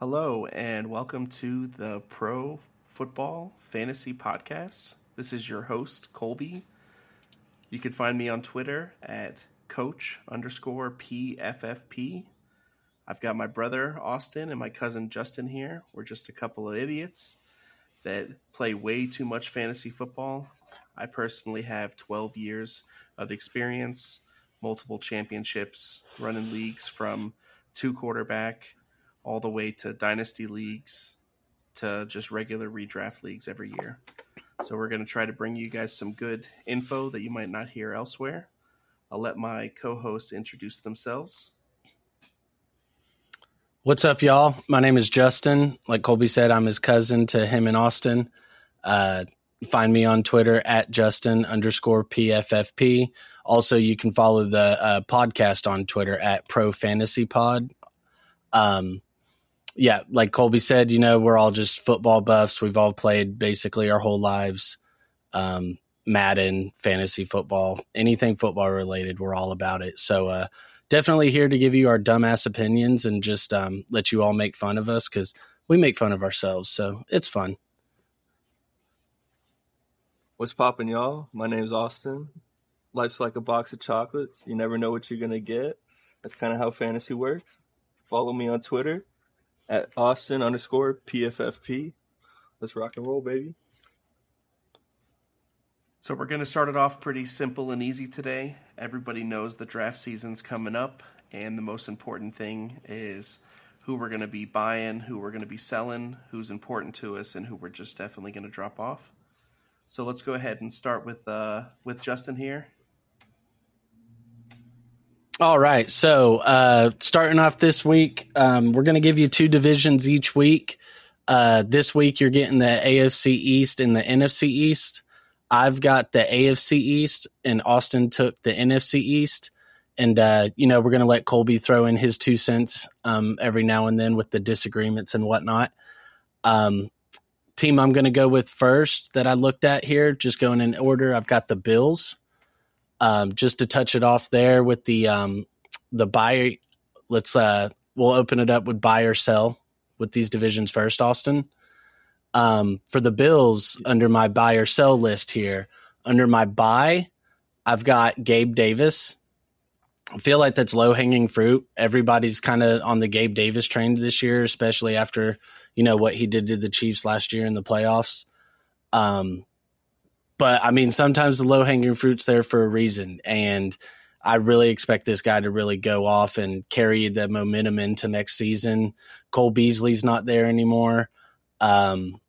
Hello, and welcome to the Pro Football Fantasy Podcast. This is your host, Colby. You can find me on Twitter at coach underscore PFFP. I've got my brother, Austin, and my cousin, Justin, here. We're just a couple of idiots that play way too much fantasy football. I personally have 12 years of experience, multiple championships, running leagues from two quarterback all the way to dynasty leagues to just regular redraft leagues every year. So we're going to try to bring you guys some good info that you might not hear elsewhere. I'll let my co-hosts introduce themselves. What's up, y'all? My name is Justin. Like Colby said, I'm his cousin to him and Austin. Uh, find me on Twitter at Justin underscore PFFP. Also, you can follow the uh, podcast on Twitter at Pro Fantasy Pod. Um, yeah, like Colby said, you know, we're all just football buffs. We've all played basically our whole lives. Um, Madden, fantasy football, anything football related, we're all about it. So, uh, definitely here to give you our dumbass opinions and just um, let you all make fun of us because we make fun of ourselves. So it's fun. What's poppin', y'all? My name's Austin. Life's like a box of chocolates. You never know what you're gonna get. That's kind of how fantasy works. Follow me on Twitter at Austin underscore PFFP. Let's rock and roll, baby. So we're going to start it off pretty simple and easy today. Everybody knows the draft season's coming up, and the most important thing is who we're going to be buying, who we're going to be selling, who's important to us, and who we're just definitely going to drop off. So let's go ahead and start with uh, with Justin here. All right. So, uh, starting off this week, um, we're going to give you two divisions each week. Uh, this week, you're getting the AFC East and the NFC East. I've got the AFC East, and Austin took the NFC East. And, uh, you know, we're going to let Colby throw in his two cents um, every now and then with the disagreements and whatnot. Um, team I'm going to go with first that I looked at here, just going in order, I've got the Bills. Um, just to touch it off there with the um, the buy, let's uh, we'll open it up with buy or sell with these divisions first, Austin. Um, for the Bills, under my buy or sell list here, under my buy, I've got Gabe Davis. I feel like that's low hanging fruit. Everybody's kind of on the Gabe Davis train this year, especially after you know what he did to the Chiefs last year in the playoffs. Um, but I mean, sometimes the low hanging fruit's there for a reason. And I really expect this guy to really go off and carry the momentum into next season. Cole Beasley's not there anymore. Um,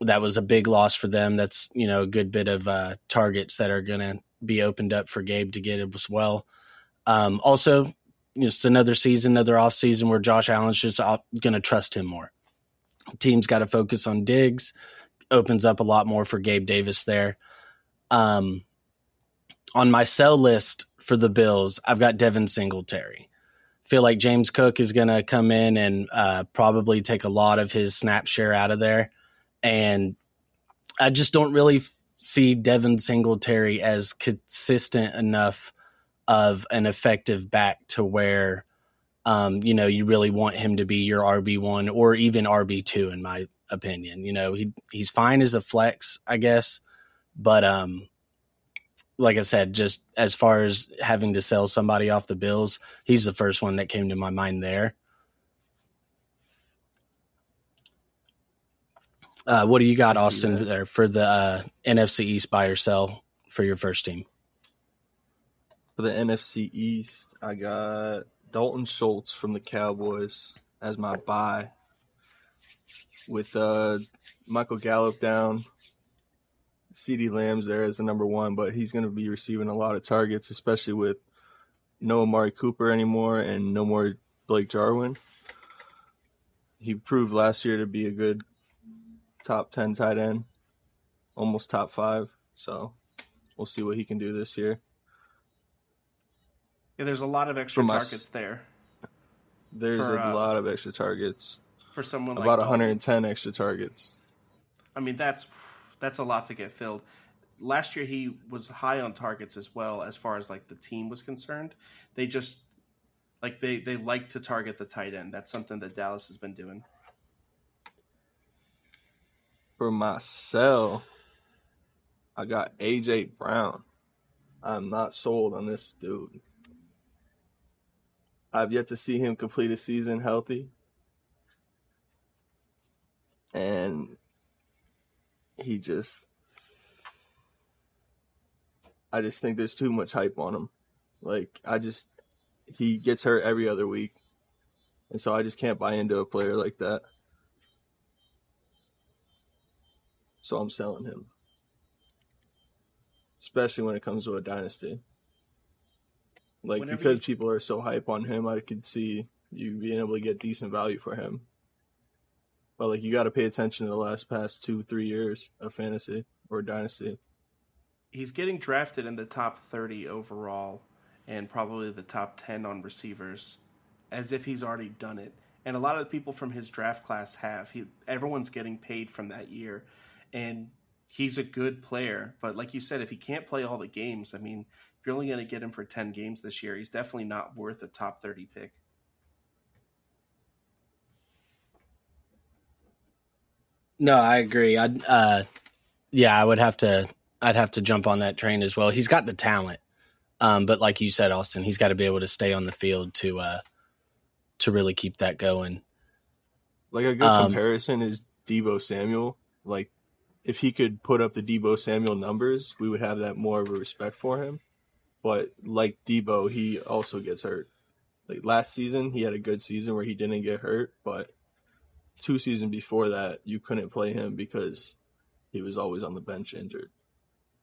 that was a big loss for them. That's, you know, a good bit of uh, targets that are going to be opened up for Gabe to get as well. Um, also, you know, it's another season, another off season where Josh Allen's just going to trust him more. Team's got to focus on Diggs opens up a lot more for Gabe Davis there. Um, on my sell list for the Bills, I've got Devin Singletary. Feel like James Cook is going to come in and uh, probably take a lot of his snap share out of there, and I just don't really see Devin Singletary as consistent enough of an effective back to where um, you know you really want him to be your RB one or even RB two in my opinion. You know, he he's fine as a flex, I guess, but um, like I said, just as far as having to sell somebody off the Bills, he's the first one that came to my mind there. Uh, what do you got, Austin, there for the uh, NFC East buy or sell for your first team? For the NFC East, I got Dalton Schultz from the Cowboys as my buy with uh, Michael Gallup down. CeeDee Lamb's there as the number one, but he's going to be receiving a lot of targets, especially with no Amari Cooper anymore and no more Blake Jarwin. He proved last year to be a good top 10 tight end, almost top five. So we'll see what he can do this year. Yeah, there's a lot of extra targets there. There's for, a uh, lot of extra targets for someone about like 110 extra targets. I mean, that's that's a lot to get filled. Last year he was high on targets as well as far as like the team was concerned. They just like they they like to target the tight end. That's something that Dallas has been doing. For myself, I got AJ Brown. I'm not sold on this dude. I've yet to see him complete a season healthy. And he just I just think there's too much hype on him. Like I just he gets hurt every other week. And so I just can't buy into a player like that. So I'm selling him. Especially when it comes to a dynasty. Like Whenever because you- people are so hype on him, I could see you being able to get decent value for him. But like you got to pay attention to the last past two, three years of fantasy or dynasty. He's getting drafted in the top 30 overall and probably the top 10 on receivers as if he's already done it. And a lot of the people from his draft class have. He everyone's getting paid from that year and he's a good player, but like you said if he can't play all the games, I mean, if you're only going to get him for 10 games this year, he's definitely not worth a top 30 pick. No, I agree. I'd uh yeah, I would have to I'd have to jump on that train as well. He's got the talent. Um, but like you said, Austin, he's got to be able to stay on the field to uh to really keep that going. Like a good Um, comparison is Deebo Samuel. Like if he could put up the Deebo Samuel numbers, we would have that more of a respect for him. But like Deebo, he also gets hurt. Like last season, he had a good season where he didn't get hurt, but two seasons before that, you couldn't play him because he was always on the bench injured.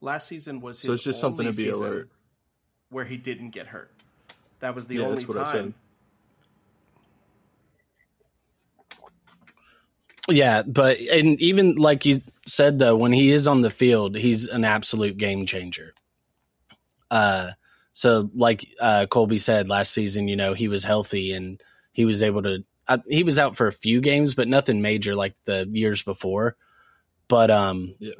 Last season was his So it's just something to be alert. where he didn't get hurt. That was the Yeah, only that's what I time. said. Yeah, but and even like you said though, when he is on the field, he's an absolute game changer. Uh so like uh Colby said last season, you know, he was healthy and he was able to uh, he was out for a few games, but nothing major like the years before. But um Yeah.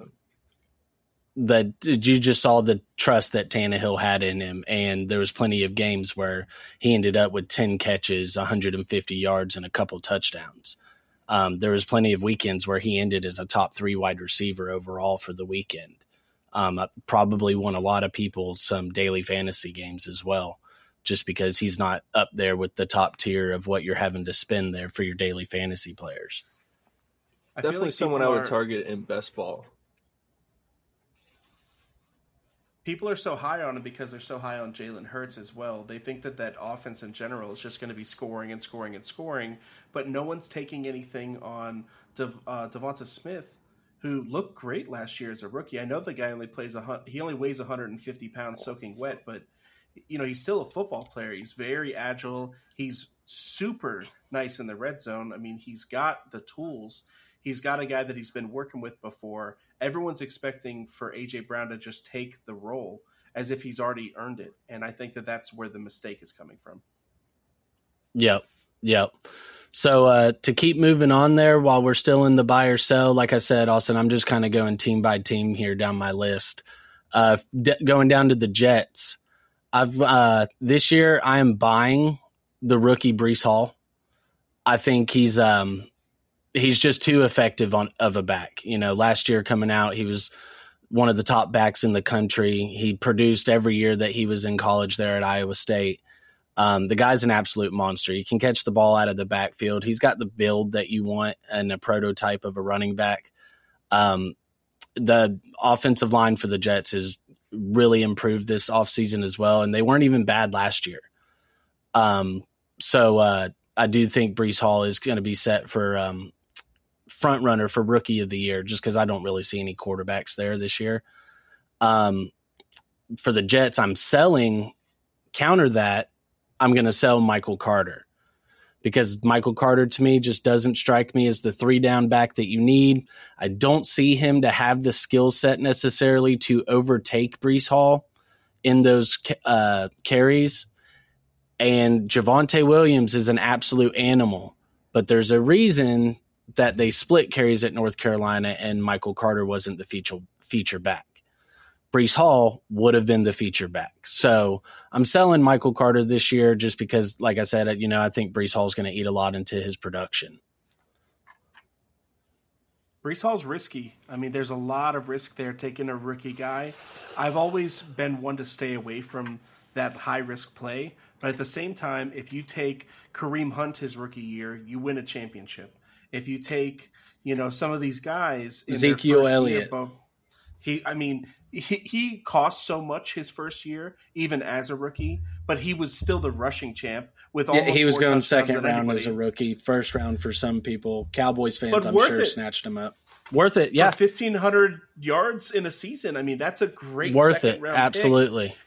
that you just saw the trust that Tannehill had in him, and there was plenty of games where he ended up with ten catches, 150 yards, and a couple touchdowns. Um, there was plenty of weekends where he ended as a top three wide receiver overall for the weekend. Um, I probably won a lot of people some daily fantasy games as well, just because he's not up there with the top tier of what you're having to spend there for your daily fantasy players. I feel Definitely like someone I would are- target in best ball. people are so high on him because they're so high on Jalen Hurts as well. They think that that offense in general is just going to be scoring and scoring and scoring, but no one's taking anything on Dev- uh, DeVonta Smith, who looked great last year as a rookie. I know the guy only plays a hun- he only weighs 150 pounds soaking wet, but you know he's still a football player. He's very agile. He's super nice in the red zone. I mean, he's got the tools. He's got a guy that he's been working with before. Everyone's expecting for AJ Brown to just take the role as if he's already earned it, and I think that that's where the mistake is coming from. Yep. Yep. So uh, to keep moving on there while we're still in the buy or sell, like I said, Austin, I'm just kind of going team by team here down my list. Uh, d- going down to the Jets, I've uh, this year I am buying the rookie Breece Hall. I think he's um, he's just too effective on of a back. You know, last year coming out, he was one of the top backs in the country. He produced every year that he was in college there at Iowa State. Um, the guy's an absolute monster. He can catch the ball out of the backfield. He's got the build that you want and a prototype of a running back. Um, the offensive line for the Jets has really improved this offseason as well, and they weren't even bad last year. Um, so uh, I do think Breece Hall is going to be set for um, front runner for rookie of the year, just because I don't really see any quarterbacks there this year. Um, for the Jets, I'm selling. Counter that, I'm going to sell Michael Carter because Michael Carter to me just doesn't strike me as the three down back that you need. I don't see him to have the skill set necessarily to overtake Breece Hall in those uh, carries. And Javonte Williams is an absolute animal, but there's a reason that they split carries at North Carolina and Michael Carter wasn't the feature feature back. Breece Hall would have been the feature back. So I'm selling Michael Carter this year just because, like I said, you know, I think Breece Hall is going to eat a lot into his production. Breece Hall's risky. I mean, there's a lot of risk there taking a rookie guy. I've always been one to stay away from that high risk play. But at the same time, if you take Kareem Hunt his rookie year, you win a championship. If you take, you know, some of these guys, Ezekiel Elliott, year, he, I mean, he, he cost so much his first year, even as a rookie, but he was still the rushing champ with all. Yeah, he was going second round as a rookie, first round for some people. Cowboys fans, but I'm sure, it. snatched him up. Worth it, yeah. Fifteen hundred yards in a season. I mean, that's a great worth it. Absolutely. Pick.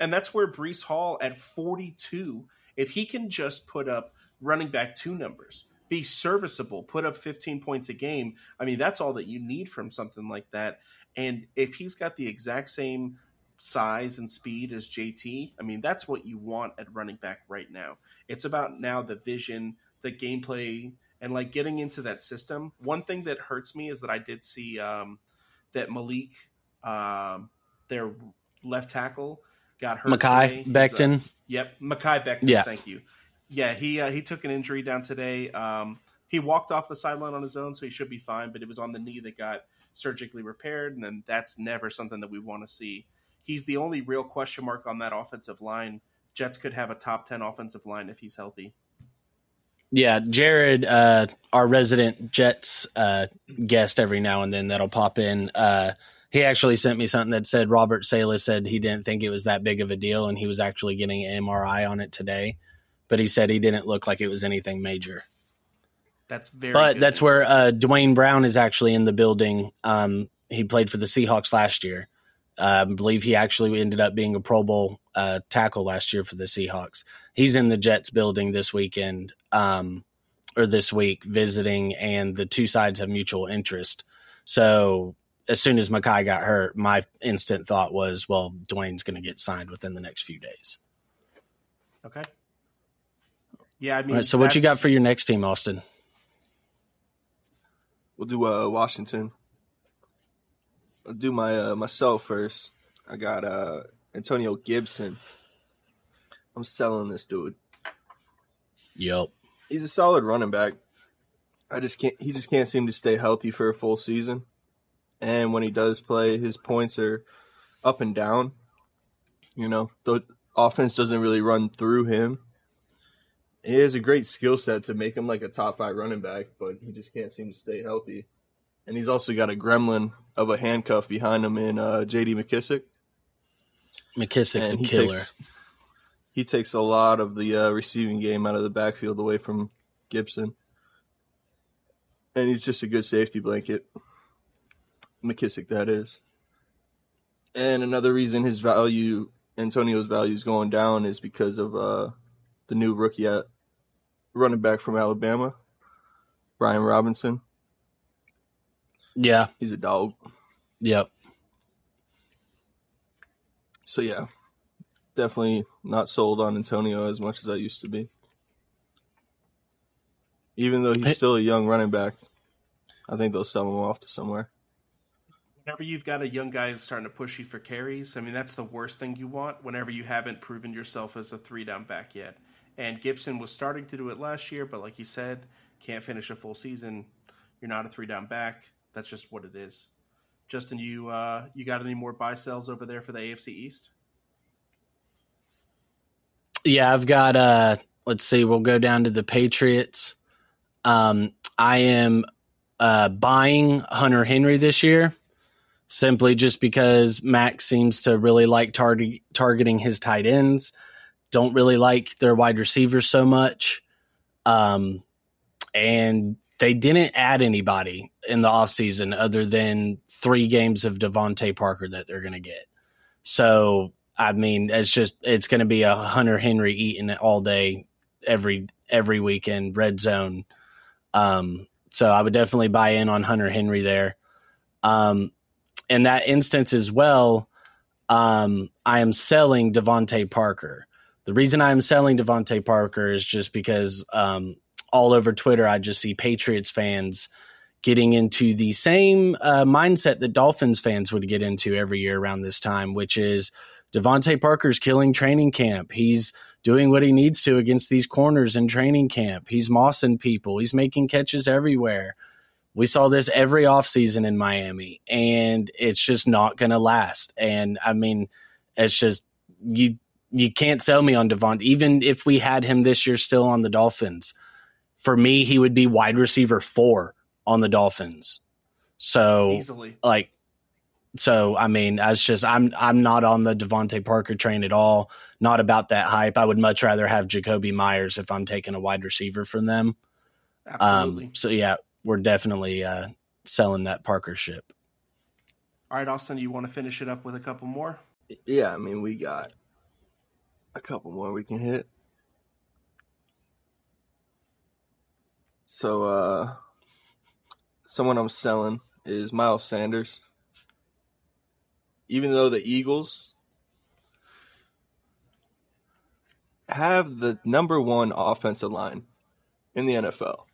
And that's where Breece Hall at forty two, if he can just put up running back two numbers, be serviceable, put up fifteen points a game. I mean, that's all that you need from something like that. And if he's got the exact same size and speed as JT, I mean, that's what you want at running back right now. It's about now the vision, the gameplay, and like getting into that system. One thing that hurts me is that I did see um, that Malik, um, their left tackle, got hurt. Mekhi Becton. Uh, yep, Mekhi Becton. Yeah. Thank you. Yeah, he uh, he took an injury down today. Um, he walked off the sideline on his own, so he should be fine. But it was on the knee that got surgically repaired, and then that's never something that we want to see. He's the only real question mark on that offensive line. Jets could have a top 10 offensive line if he's healthy. Yeah, Jared, uh, our resident Jets uh, guest every now and then that'll pop in. Uh, he actually sent me something that said Robert Saleh said he didn't think it was that big of a deal, and he was actually getting an MRI on it today. But he said he didn't look like it was anything major. That's very. But that's news. where uh, Duane Brown is actually in the building. Um, he played for the Seahawks last year. Uh, I believe he actually ended up being a Pro Bowl uh, tackle last year for the Seahawks. He's in the Jets building this weekend um, or this week visiting, and the two sides have mutual interest. So as soon as Mekhi got hurt, my instant thought was, well, Duane's going to get signed within the next few days. Okay. Yeah, I mean, right, so what you got for your next team, Austin? We'll do uh, Washington. I'll do my uh, myself first. I got uh, Antonio Gibson. I'm selling this dude. Yep. He's a solid running back. I just can't. He just can't seem to stay healthy for a full season. And when he does play, his points are up and down. You know, the offense doesn't really run through him he has a great skill set to make him like a top five running back, but he just can't seem to stay healthy. And he's also got a gremlin of a handcuff behind him in uh, J.D. McKissick. McKissick's and a killer. Takes, he takes a lot of the uh, receiving game out of the backfield away from Gibson, and he's just a good safety blanket. McKissick, that is. And another reason his value, Antonio's value, is going down is because of uh, the new rookie at running back from Alabama, Brian Robinson. Yeah, he's a dog. Yep. So yeah, definitely not sold on Antonio as much as I used to be. Even though he's still a young running back, I think they'll sell him off to somewhere. Whenever you've got a young guy who's starting to push you for carries, I mean that's the worst thing you want. Whenever you haven't proven yourself as a three down back yet, and Gibson was starting to do it last year, but like you said, can't finish a full season. You're not a three down back. That's just what it is. Justin, you uh, you got any more buy sells over there for the AFC East? Yeah, I've got. Uh, let's see. We'll go down to the Patriots. Um, I am uh, buying Hunter Henry this year simply just because Max seems to really like tar- targeting his tight ends don't really like their wide receivers so much. Um, and they didn't add anybody in the offseason other than three games of DeVante Parker that they're going to get. So, I mean, it's just, it's going to be a Hunter Henry eating it all day, every, every weekend, red zone. Um, so I would definitely buy in on Hunter Henry there. Um, in that instance as well, um, I am selling DeVante Parker. The reason I'm selling DeVante Parker is just because um, all over Twitter, I just see Patriots fans getting into the same uh, mindset that Dolphins fans would get into every year around this time, which is DeVante Parker's killing training camp. He's doing what he needs to against these corners in training camp. He's mossing people. He's making catches everywhere. We saw this every offseason in Miami, and it's just not going to last. And I mean, it's just you you can't sell me on Devon. Even if we had him this year still on the Dolphins, for me, he would be wide receiver four on the Dolphins. So Easily. like so I mean, it's just I'm I'm not on the DeVante Parker train at all. Not about that hype. I would much rather have Jakobi Meyers if I'm taking a wide receiver from them. Absolutely. Um, so yeah, we're definitely uh, selling that Parker ship. All right, Austin, you want to finish it up with a couple more? Yeah, I mean, we got a couple more we can hit. So, uh, someone I'm selling is Miles Sanders. Even though the Eagles have the number one offensive line in the NFL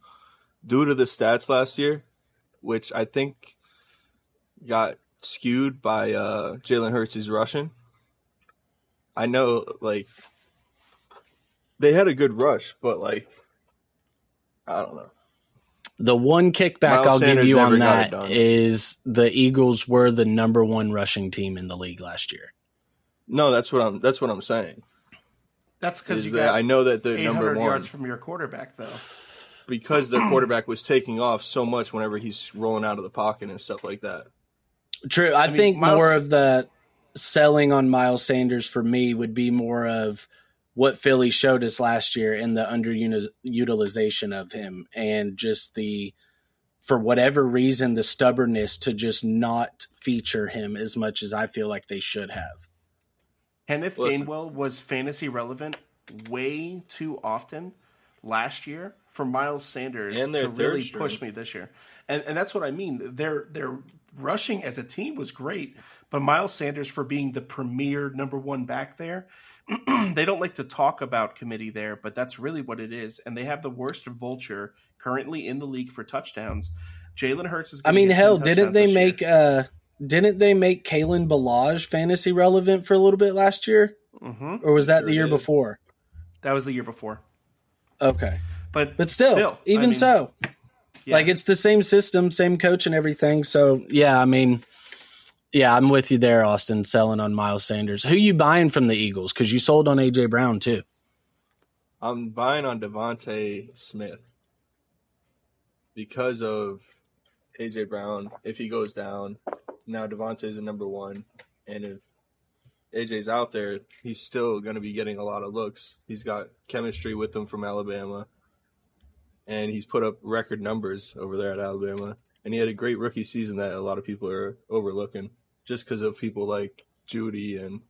due to the stats last year, which I think got skewed by uh, Jalen Hurts' rushing. I know, like, they had a good rush, but, like, I don't know. The one kickback Miles I'll give you on got it that done. is the Eagles were the number one rushing team in the league last year. No, that's what I'm. That's what I'm saying. That's because you that got I know that they're number one yards from your quarterback, though. because their quarterback was taking off so much whenever he's rolling out of the pocket and stuff like that. True. I, mean, think Miles- more of the selling on Miles Sanders for me would be more of what Philly showed us last year and the underutilization of him and just the for whatever reason the stubbornness to just not feature him as much as I feel like they should have. Kenneth Listen. Gainwell was fantasy relevant way too often last year for Miles Sanders And to really third push me this year. And and that's what I mean. Their their rushing as a team was great, but Miles Sanders for being the premier number one back there, they don't like to talk about committee there, but that's really what it is. And they have the worst vulture currently in the league for touchdowns. Jalen Hurts is. I mean, hell, didn't they make uh didn't they make Kalen Ballage fantasy relevant for a little bit last year? Mhm. Or was that Sure the year did. before? That was the year before, Okay. but But still, I even mean, so, yeah. like it's the same system, same coach and everything. So yeah, I mean, yeah, I'm with you there, Austin. Selling on Miles Sanders. Who you buying from the Eagles? Because you sold on AJ Brown too. I'm buying on DeVonta Smith because of AJ Brown. If he goes down, now DeVonta's a number one, and if AJ's out there, he's still going to be getting a lot of looks. He's got chemistry with them from Alabama, and he's put up record numbers over there at Alabama. And he had a great rookie season that a lot of people are overlooking just because of people like Judy and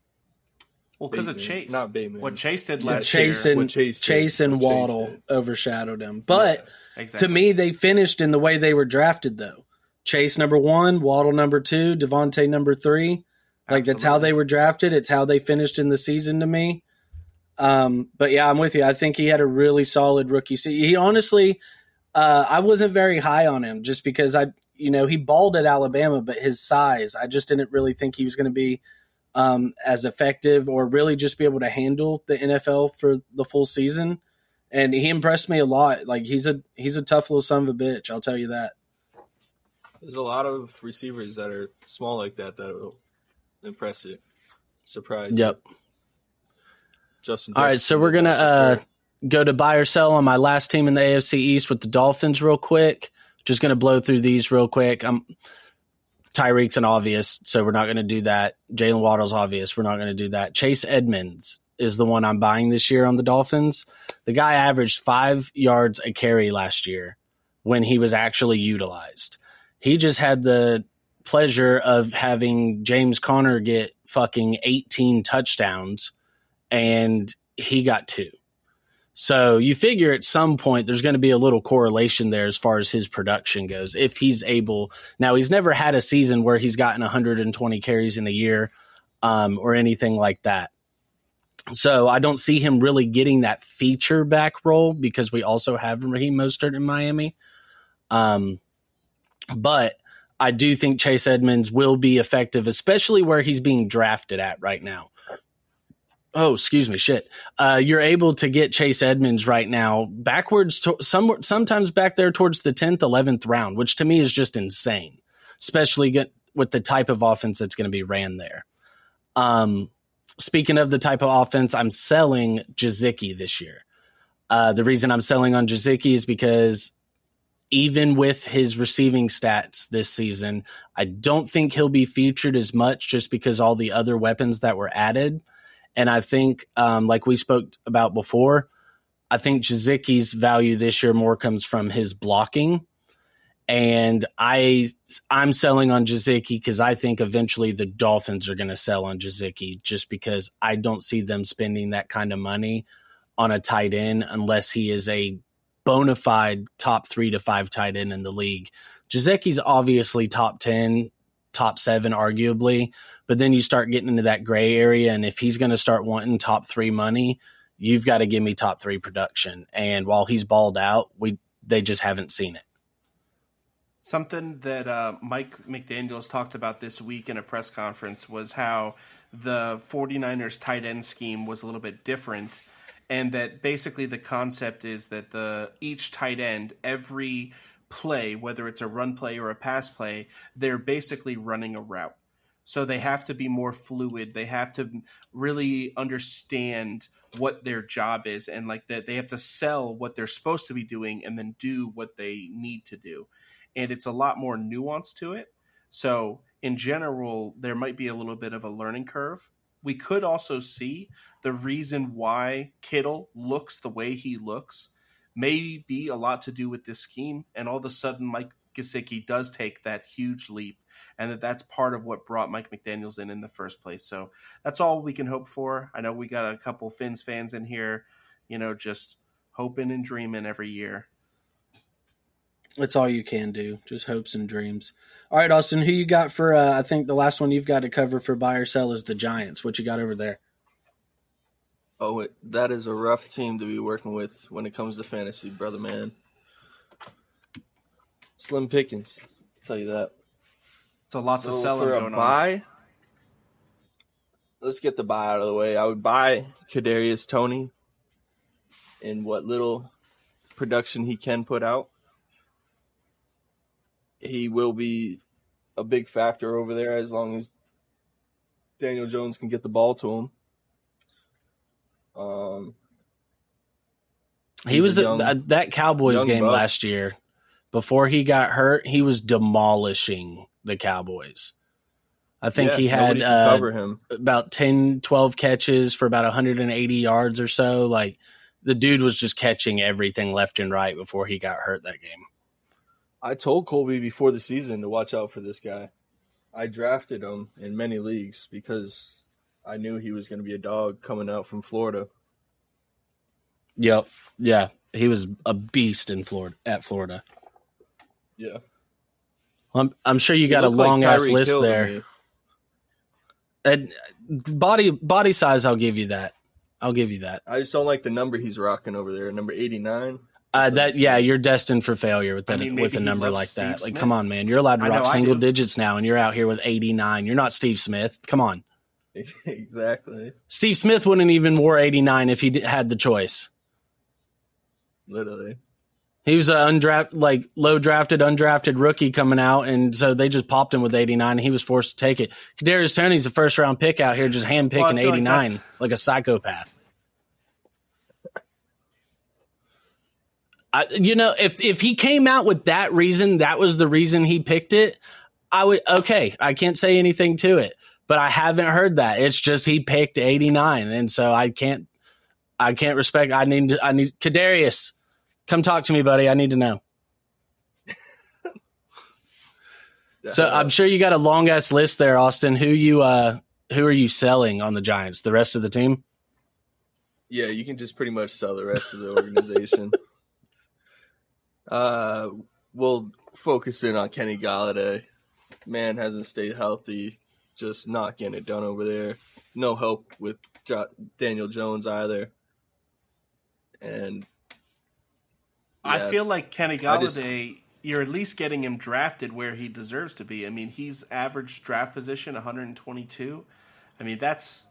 well because of Chase, Not Bateman. What Chase did Yeah, last Chase year. and what Chase Chase, did, and what Chase Waddle did. overshadowed him. But exactly. to me, they finished in the way they were drafted, though. Chase number one, Waddle number two, DeVonta number three. Like that's how they were drafted. It's how they finished in the season to me. Um, but yeah, I'm with you. I think he had a really solid rookie season. He honestly, uh, I wasn't very high on him just because I, you know, he balled at Alabama, but his size, I just didn't really think he was going to be um, as effective or really just be able to handle the NFL for the full season. And he impressed me a lot. Like he's a he's a tough little son of a bitch. I'll tell you that. There's a lot of receivers that are small like that that will impress you, surprise. you. Justin. All right, Jefferson so we're gonna uh, go to buy or sell on my last team in the AFC East with the Dolphins real quick. Just gonna blow through these real quick. I'm Tyreek's an obvious, so we're not gonna do that. Jaylen Waddle's obvious, we're not gonna do that. Chase Edmonds is the one I'm buying this year on the Dolphins. The guy averaged five yards a carry last year when he was actually utilized. He just had the pleasure of having James Conner get fucking 18 touchdowns and he got two. So you figure at some point there's going to be a little correlation there as far as his production goes. If he's able, now he's never had a season where he's gotten 120 carries in a year um, or anything like that. So I don't see him really getting that feature back role because we also have Raheem Mostert in Miami. Um, but I do think Chase Edmonds will be effective, especially where he's being drafted at right now. Oh, excuse me, shit. Uh, you're able to get Chase Edmonds right now backwards, to, some, sometimes back there towards the 10th, 11th round, which to me is just insane, especially get, with the type of offense that's going to be ran there. Um, speaking of the type of offense, I'm selling Gesicki this year. Uh, the reason I'm selling on Gesicki is because even with his receiving stats this season, I don't think he'll be featured as much just because all the other weapons that were added. And I think, um, like we spoke about before, I think Gesicki's value this year more comes from his blocking. And I, I'm selling on Gesicki because I think eventually the Dolphins are going to sell on Gesicki just because I don't see them spending that kind of money on a tight end unless he is a bona fide top three to five tight end in the league. Gesicki's obviously top 10, top seven, arguably, but then you start getting into that gray area. And if he's going to start wanting top three money, you've got to give me top three production. And while he's balled out, we they just haven't seen it. Something that uh, Mike McDaniels talked about this week in a press conference was how the 49ers tight end scheme was a little bit different and that basically the concept is that the each tight end every play whether it's a run play or a pass play they're basically running a route so they have to be more fluid. They have to really understand what their job is and like that they have to sell what they're supposed to be doing and then do what they need to do. And it's a lot more nuance to it. So in general there might be a little bit of a learning curve. We could also see the reason why Kittle looks the way he looks may be a lot to do with this scheme. And all of a sudden, Mike Gesicki does take that huge leap, and that that's part of what brought Mike McDaniels in in the first place. So that's all we can hope for. I know we got a couple Fins fans in here, you know, just hoping and dreaming every year. That's all you can do. Just hopes and dreams. All right, Austin, who you got for? Uh, I think the last one you've got to cover for buy or sell is the Giants. What you got over there? Oh, it, that is a rough team to be working with when it comes to fantasy, brother man. Slim pickings. I'll tell you that. So lots so of selling for a going buy, on. Let's get the buy out of the way. I would buy Kadarius Toney in what little production he can put out. He will be a big factor over there as long as Daniel Jones can get the ball to him. Um, He was a a- young- that- that Cowboys game buck. last year. Before he got hurt, he was demolishing the Cowboys. I think yeah, he had uh, cover him. about 10, 12 catches for about 180 yards or so. Like the dude was just catching everything left and right before he got hurt that game. I told Colby before the season to watch out for this guy. I drafted him in many leagues because I knew he was going to be a dog coming out from Florida. Yep. Yeah. He was a beast in Florida at Florida. Yeah, I'm, I'm sure you got a looked like long ass list there. And body body size, I'll give you that. I'll give you that. I just don't like the number he's rocking over there, number eighty nine. Uh, that yeah, you're destined for failure with I that mean, with a number like Steve that. Like, come on, man, you're allowed to I know rock single do. digits now, and you're out here with 89. You're not Steve Smith. Come on, exactly, Steve Smith wouldn't even wore 89 if he d- had the choice. literally. He was an undrafted, like low drafted, undrafted rookie coming out, and so they just popped him with 89, and he was forced to take it. Kadarius Toney's a first round pick out here, just hand picking like 89 that's- like a psychopath. I, you know, if if he came out with that reason, that was the reason he picked it. I would okay. I can't say anything to it, but I haven't heard that. It's just he picked 89, and so I can't. I can't respect. I need. I need Kadarius. Come talk to me, buddy. I need to know. So I'm sure you got a long ass list there, Austin. Who you uh who are you selling on the Giants? The rest of the team? yeah, you can just pretty much sell the rest of the organization. uh, we'll focus in on Kenny Golladay. Man hasn't stayed healthy, just not getting it done over there. No help with jo- Daniel Jones either. And I feel like Kenny I just- Golladay, you're at least getting him drafted where he deserves to be. I mean, he's average draft position 122. I mean, that's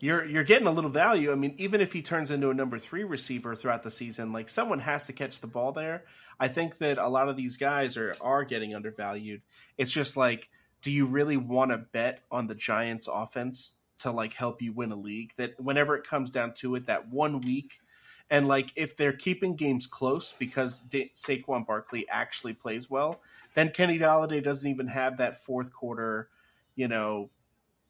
you're you're getting a little value. I mean, even if he turns into a number three receiver throughout the season, like someone has to catch the ball there. I think that a lot of these guys are are getting undervalued. It's just like, do you really want to bet on the Giants' offense to like help you win a league? That whenever it comes down to it, that one week, and like if they're keeping games close because Sa- Saquon Barkley actually plays well, then Kenny Golladay doesn't even have that fourth quarter, you know,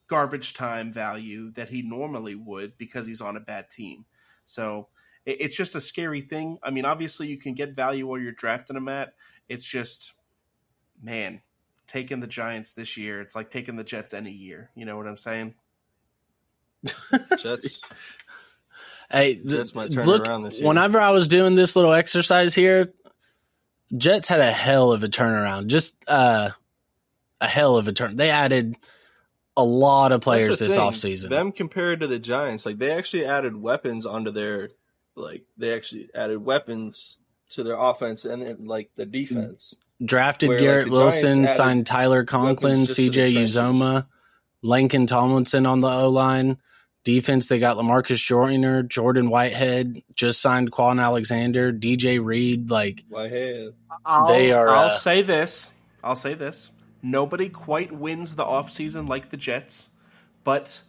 garbage time value that he normally would because he's on a bad team. So it, it's just a scary thing. I mean, obviously you can get value while you're drafting him at. It's just, man, taking the Giants this year, it's like taking the Jets any year. You know what I'm saying? Jets. Hey, th- Jets might turn look, around this year. whenever I was doing this little exercise here, Jets had a hell of a turnaround. Just uh, a hell of a turn. They added a lot of players this thing. offseason. Them compared to the Giants, like they actually added weapons onto their, like they actually added weapons to their offense and then like the defense. Drafted where, Garrett Giants Wilson, signed Tyler Conklin, weapons just to the CJ. Uzomah, Laken Tomlinson on the O line. Defense, they got Lamarcus Joyner, Jordan Whitehead, just signed Kwon Alexander, DJ Reed. Like, Whitehead. I'll, They are, I'll uh, say this. I'll say this. Nobody quite wins the offseason like the Jets, but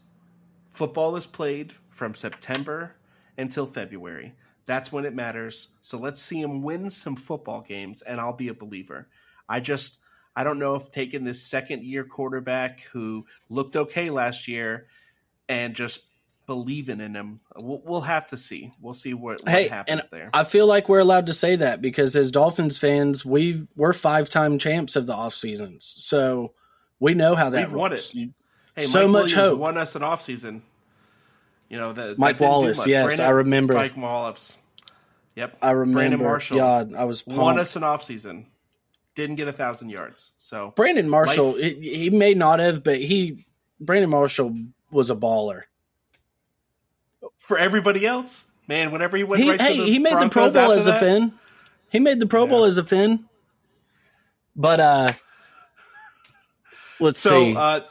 football is played from September until February. That's when it matters. So let's see him win some football games, and I'll be a believer. I just, I don't know if taking this second year quarterback who looked okay last year and just believing in him, we'll, we'll have to see. We'll see what, what Hey, happens there. I feel like we're allowed to say that because as Dolphins fans, we we're five time champs of the off seasons, so we know how that We've won it. You- Hey, So Mike much Williams hope. won us an off season. You know, that, that Mike didn't Wallace, yes, Brandon- I remember. Mike Wallace. Yep. I remember. Brandon Marshall God, I was won pumped. us an offseason. Didn't get a thousand yards. So Brandon Marshall, Life- he, he may not have, but he Brandon Marshall was a baller. for everybody else, man, whenever he went He, right hey, to the he made the Pro Bowl after as a that, Finn. He made the Pro Bowl as a Finn. But uh let's So see. uh,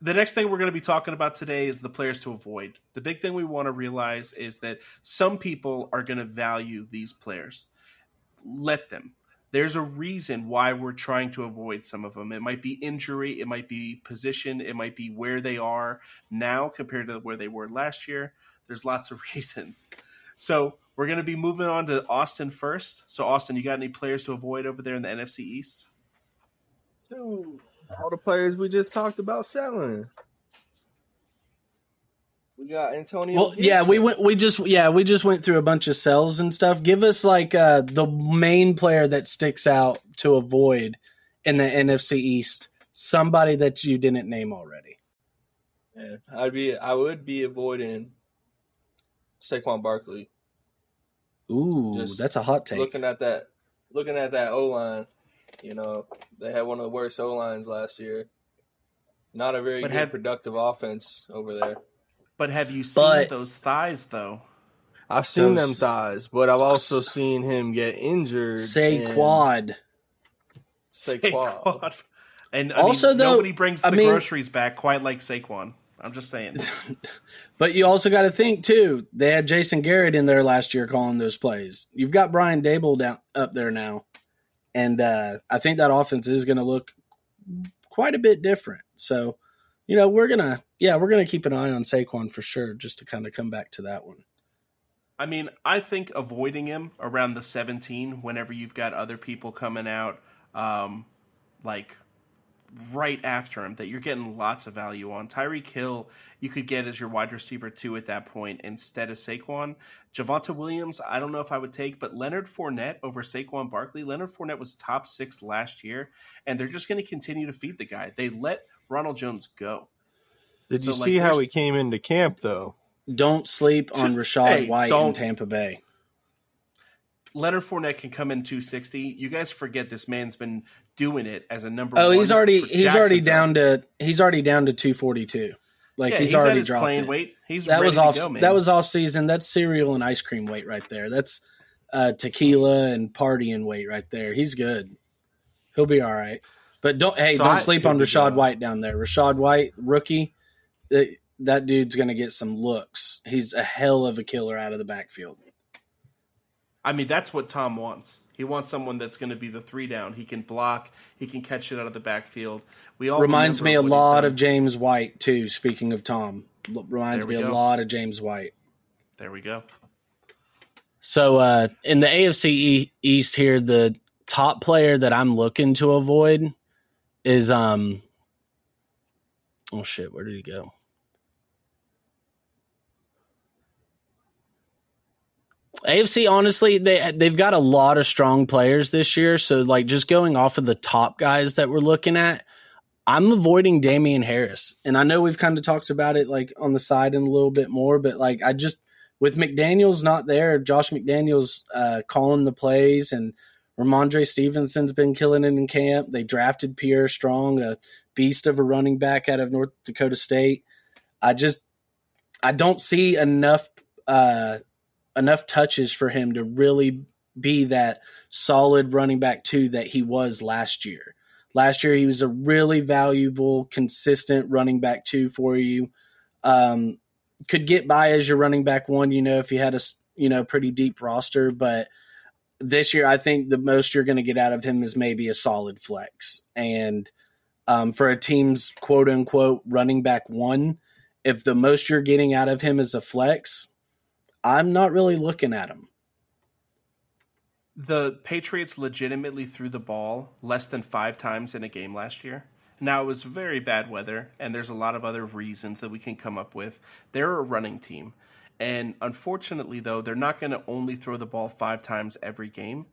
the next thing we're going to be talking about today is the players to avoid. The big thing we want to realize is that some people are going to value these players. Let them. There's a reason why we're trying to avoid some of them. It might be injury, it might be position, it might be where they are now compared to where they were last year. There's lots of reasons. So we're going to be moving on to Austin first. So Austin, you got any players to avoid over there in the NFC East? All the players we just talked about selling. We got Antonio. well, yeah, we went we just yeah, we just went through a bunch of cells and stuff. Give us like uh the main player that sticks out to avoid in the NFC East. Somebody that you didn't name already. Yeah, I'd be. I would be avoiding Saquon Barkley. Ooh, Just that's a hot take. Looking at that, looking at that O line, you know, they had one of the worst O lines last year. Not a very But good had- productive offense over there. But have you seen But- those thighs though? I've seen Those- them thighs, but I've also seen him get injured. Say and- quad. Saquon. Saquon. And I Also, mean, though, nobody brings the I mean- groceries back quite like Saquon. I'm just saying. But you also got to think too. They had Jason Garrett in there last year calling those plays. You've got Brian Daboll down up there now, and uh, I think that offense is going to look quite a bit different. So, you know, we're gonna yeah, we're gonna keep an eye on Saquon for sure, just to kind of come back to that one. I mean, I think avoiding him around the 17 whenever you've got other people coming out, um, like right after him, that you're getting lots of value on. Tyreek Hill, you could get as your wide receiver two at that point instead of Saquon. Javonte Williams, I don't know if I would take, but Leonard Fournette over Saquon Barkley. Leonard Fournette was top six last year, and they're just going to continue to feed the guy. They let Ronald Jones go. Did you So, like, see how he came into camp though? Don't sleep on Rachaad Hey, White in don't- Tampa Bay. Leonard Fournette can come in 260. You guys forget this man's been doing it as a number. Oh, one he's already he's already down to he's already down to two forty two. Like Yeah, he's, he's, at already his dropped playing it. weight. He's that ready was to off go, man. that was off season that's cereal and ice cream weight right there that's uh tequila and partying weight right there he's good he'll be all right but don't hey So don't I- sleep on rachaad white down there rachaad white rookie that dude's going to get some looks. He's a hell of a killer out of the backfield. I mean, that's what Tom wants. He wants someone that's going to be the three down. He can block. He can catch it out of the backfield. We all reminds me a lot of James White too. Speaking of Tom, reminds me go. a lot of James White. There we go. So uh, in the AFC East here, the top player that I'm looking to avoid is um. Oh shit! Where did he go? AFC, honestly, they they've got a lot of strong players this year. So, like, just going off of the top guys that we're looking at, I'm avoiding Damien Harris. And I know we've kind of talked about it like on the side and a little bit more, but like, I just with McDaniels not there, Josh McDaniels uh, calling the plays, and Rhamondre Stevenson's been killing it in camp. They drafted Pierre Strong, a beast of a running back out of North Dakota State. I just I don't see enough. Uh, enough touches for him to really be that solid running back two that he was last year. Last year, he was a really valuable, consistent running back two for you. Um, could get by as your running back one, you know, if you had a you know pretty deep roster. But this year, I think the most you're going to get out of him is maybe a solid flex. And um, for a team's quote unquote running back one, if the most you're getting out of him is a flex, I'm not really looking at them. The Patriots legitimately threw the ball less than five times in a game last year. Now, it was very bad weather, and there's a lot of other reasons that we can come up with. They're a running team. And unfortunately, though, they're not going to only throw the ball five times every game.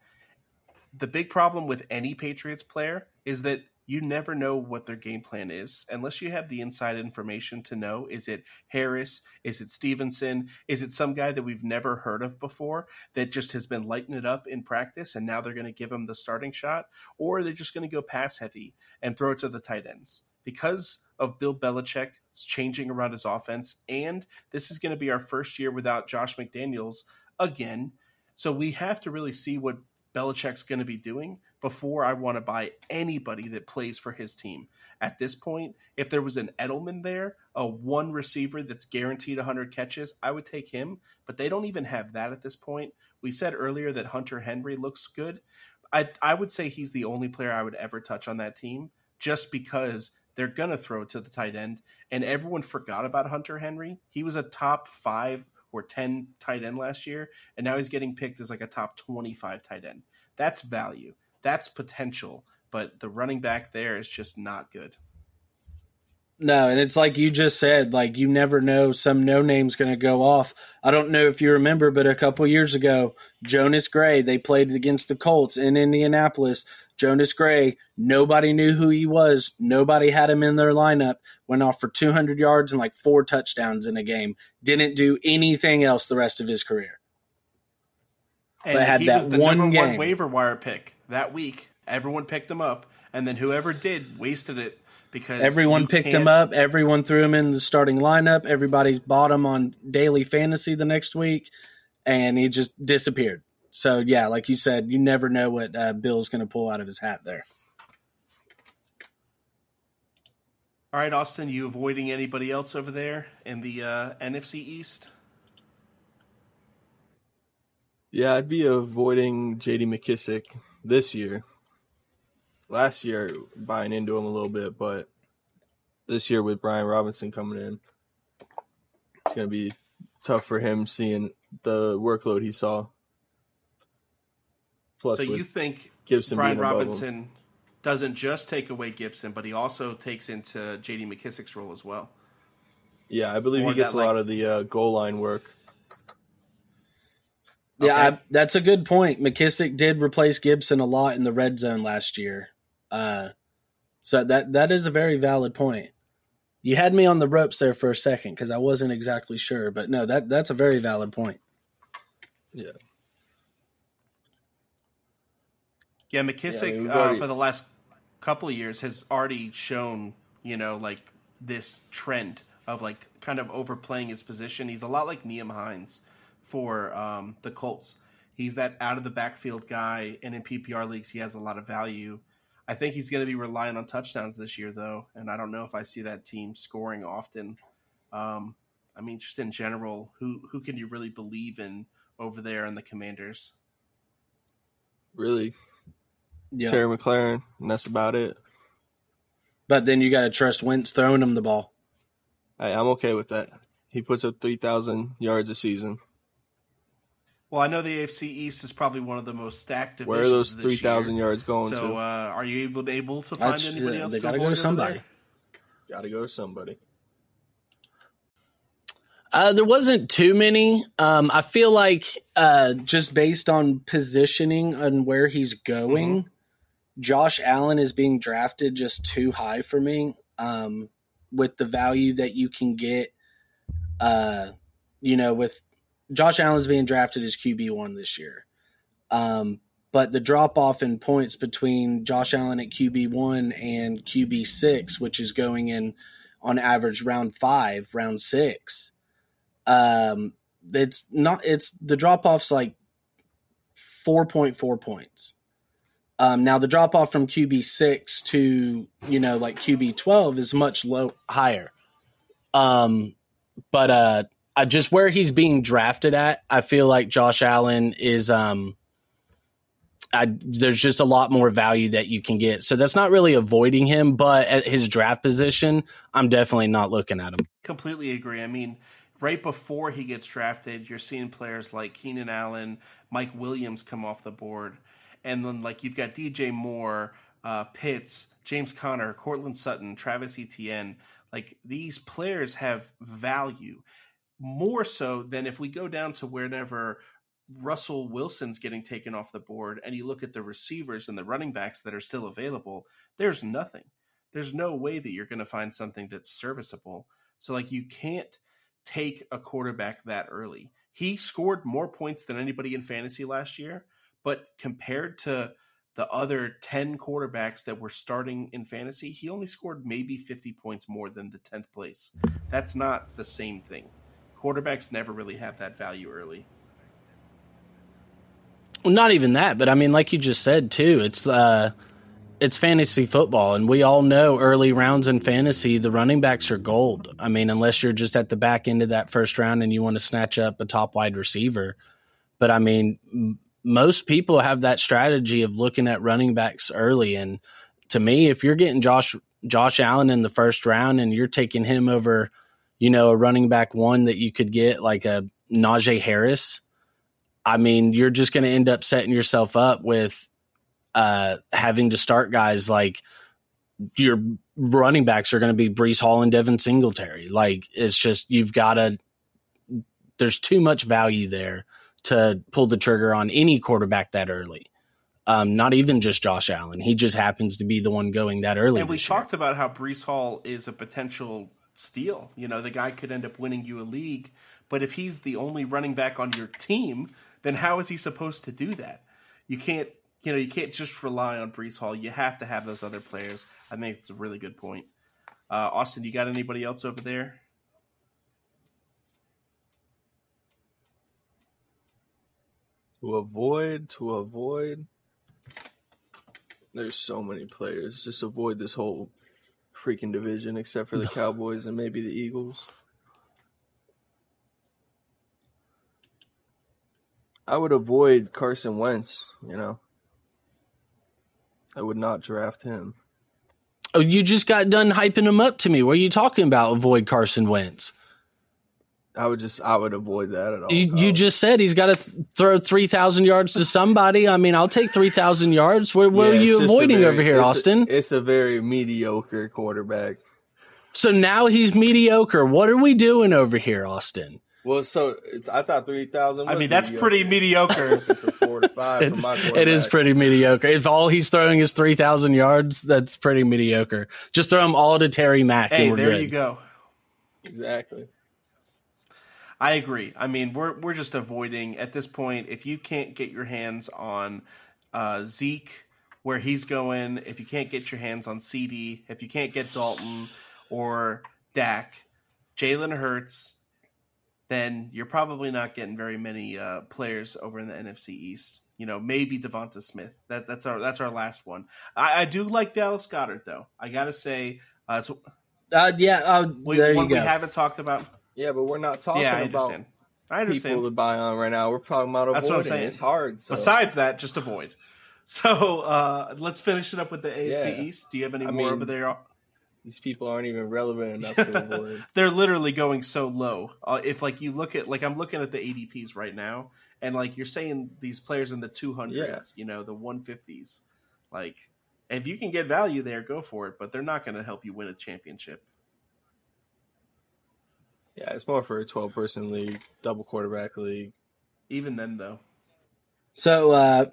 The big problem with any Patriots player is that you never know what their game plan is unless you have the inside information to know is it Harris? Is it Stevenson? Is it some guy that we've never heard of before that just has been lighting it up in practice and now they're going to give him the starting shot? Or are they just going to go pass heavy and throw it to the tight ends? Because of Bill Belichick changing around his offense, and this is going to be our first year without Josh McDaniels again. So we have to really see what Belichick's going to be doing before I want to buy anybody that plays for his team. At this point, if there was an Edelman there, a one receiver that's guaranteed 100 catches, I would take him, but they don't even have that at this point. We said earlier that Hunter Henry looks good. I I would say he's the only player I would ever touch on that team just because they're going to throw to the tight end and everyone forgot about Hunter Henry. He was a top 5 or 10 tight end last year, and now he's getting picked as like a top 25 tight end. That's value. That's potential. But the running back there is just not good. No, and it's like you just said, like you never know some no name's going to go off. I don't know if you remember, but a couple years ago, Jonas Gray, they played against the Colts in Indianapolis. Jonas Gray, nobody knew who he was. Nobody had him in their lineup. Went off for 200 yards and like four touchdowns in a game. Didn't do anything else the rest of his career. And but had he that was the one number game. one waiver wire pick that week. Everyone picked him up, and then whoever did wasted it because everyone picked can't... him up. Everyone threw him in the starting lineup. Everybody bought him on daily fantasy the next week, and he just disappeared. So yeah, like you said, you never know what uh, Bill's going to pull out of his hat there. All right, Austin, you avoiding anybody else over there in the uh, NFC East? Yeah, I'd be avoiding J.D. McKissic this year last year buying into him a little bit, but this year with Brian Robinson coming in, it's going to be tough for him seeing the workload he saw. Plus, so you think Gibson Brian Robinson doesn't just take away Gibson, but he also takes into J.D. McKissic's role as well? Yeah, I believe or he gets a like... lot of the uh, goal line work. Yeah. I, that's a good point. McKissic did replace Gibson a lot in the red zone last year. Uh, so that that is a very valid point. You had me on the ropes there for a second because I wasn't exactly sure, but no, that that's a very valid point. Yeah. Yeah, McKissic yeah, I mean, uh, already... uh, for the last couple of years has already shown, you know, like this trend of like kind of overplaying his position. He's a lot like Nyheim Hines for um, the Colts. He's that out of the backfield guy, and in PPR leagues, he has a lot of value. I think he's going to be relying on touchdowns this year, though, and I don't know if I see that team scoring often. Um, I mean, just in general, who who can you really believe in over there in the Commanders? Really, Yeah. Terry McLaurin, and that's about it. But then you got to trust Wentz throwing him the ball. Hey, I'm okay with that. He puts up three thousand yards a season. Well, I know the AFC East is probably one of the most stacked divisions. Where are those three thousand yards going So, to? uh, are you able able to find That's, anybody uh, else? they got to go to somebody. Got to go to somebody. Uh, there wasn't too many. Um, I feel like uh, just based on positioning and where he's going, Josh Allen is being drafted just too high for me. Um, with the value that you can get, uh, you know, with Josh Allen's being drafted as QB one this year. Um, but the drop off in points between Josh Allen at QB one and QB six, which is going in on average round five, round six um it's not it's the drop off's like 4.4 points um now the drop off from qb6 to you know like qb12 is much low higher um but uh Just where he's being drafted at i feel like josh allen is um I, there's just a lot more value that you can get so that's not really avoiding him but at his draft position i'm definitely not looking at him Completely agree. I mean, right before he gets drafted, you're seeing players like Keenan Allen, Mike Williams come off the board, and then like you've got DJ Moore, uh, Pitts, James Conner, Courtland Sutton, Travis Etienne. Like these players have value more so than if we go down to whenever Russell Wilson's getting taken off the board and you look at the receivers and the running backs that are still available, there's nothing. There's no way that you're going to find something that's serviceable. So like you can't take a quarterback that early. He scored more points than anybody in fantasy last year, but compared to the other 10 quarterbacks that were starting in fantasy, he only scored maybe 50 points more than the 10th place. That's not the same thing. Quarterbacks never really have that value early. Well, not even that, but I mean, like you just said too, it's uh, it's fantasy football, and we all know early rounds in fantasy, the running backs are gold. I mean, unless you're just at the back end of that first round and you want to snatch up a top wide receiver. But I mean, m- most people have that strategy of looking at running backs early, and to me, if you're getting Josh Josh Allen in the first round and you're taking him over, you know, a running back one that you could get like a Najee Harris. I mean, you're just going to end up setting yourself up with uh, having to start guys like your running backs are going to be Breece Hall and Devin Singletary. Like it's just you've got to. There's too much value there to pull the trigger on any quarterback that early. Um, not even just Josh Allen. He just happens to be the one going that early. And we this year. talked about how Breece Hall is a potential steal. You know, the guy could end up winning you a league, but if he's the only running back on your team, then how is he supposed to do that? You can't, you know, you can't just rely on Breece Hall. You have to have those other players. I think it's a really good point. Uh, Austin, you got anybody else over there? To avoid, to avoid. There's so many players. Just avoid this whole freaking division, except for the Cowboys and maybe the Eagles. I would avoid Carson Wentz. You know, I would not draft him. Oh, you just got done hyping him up to me. What are you talking about? Avoid Carson Wentz. I would just, I would avoid that at all. You, you just said he's got to th- throw 3,000 yards to somebody. I mean, I'll take 3,000 yards. What, what Yeah, are you avoiding very- over here, it's a- Austin? it's a very mediocre quarterback. so now he's mediocre. What are we doing over here, Austin? Well, so I thought three thousand. I mean, that's pretty mediocre. four to five. It's, my it is pretty mediocre. If all he's throwing is 3,000 yards, that's pretty mediocre. Just throw them all to Terry Mack hey, and we're there good. you go. exactly. I agree. I mean, we're we're just avoiding at this point. If you can't get your hands on uh, Zeke, where he's going, if you can't get your hands on CD, if you can't get Dalton or Dak, Jalen Hurts, then you're probably not getting very many uh, players over in the NFC East. You know, maybe DeVonta Smith. That that's our that's our last one. I, I do like Dallas Goddard though. I gotta say, uh, it's Uh, yeah, uh, We, there you one we haven't talked about. Yeah, but we're not talking yeah, I about understand. I understand. people to buy on right now. We're talking about That's what I'm saying. It's hard. So. Besides that, just avoid. So uh, let's finish it up with the AFC Yeah. East. Do you have any I more mean- over there? these people aren't even relevant enough to avoid. They're literally going so low. Uh, if like you look at like I'm looking at the ADPs right now, and like you're saying these players in the 200s, Yeah. you know, the 150s, like if you can get value there, go for it. But they're not going to help you win a championship. Yeah, it's more for a 12 person league, double quarterback league. Even then, though, So, uh,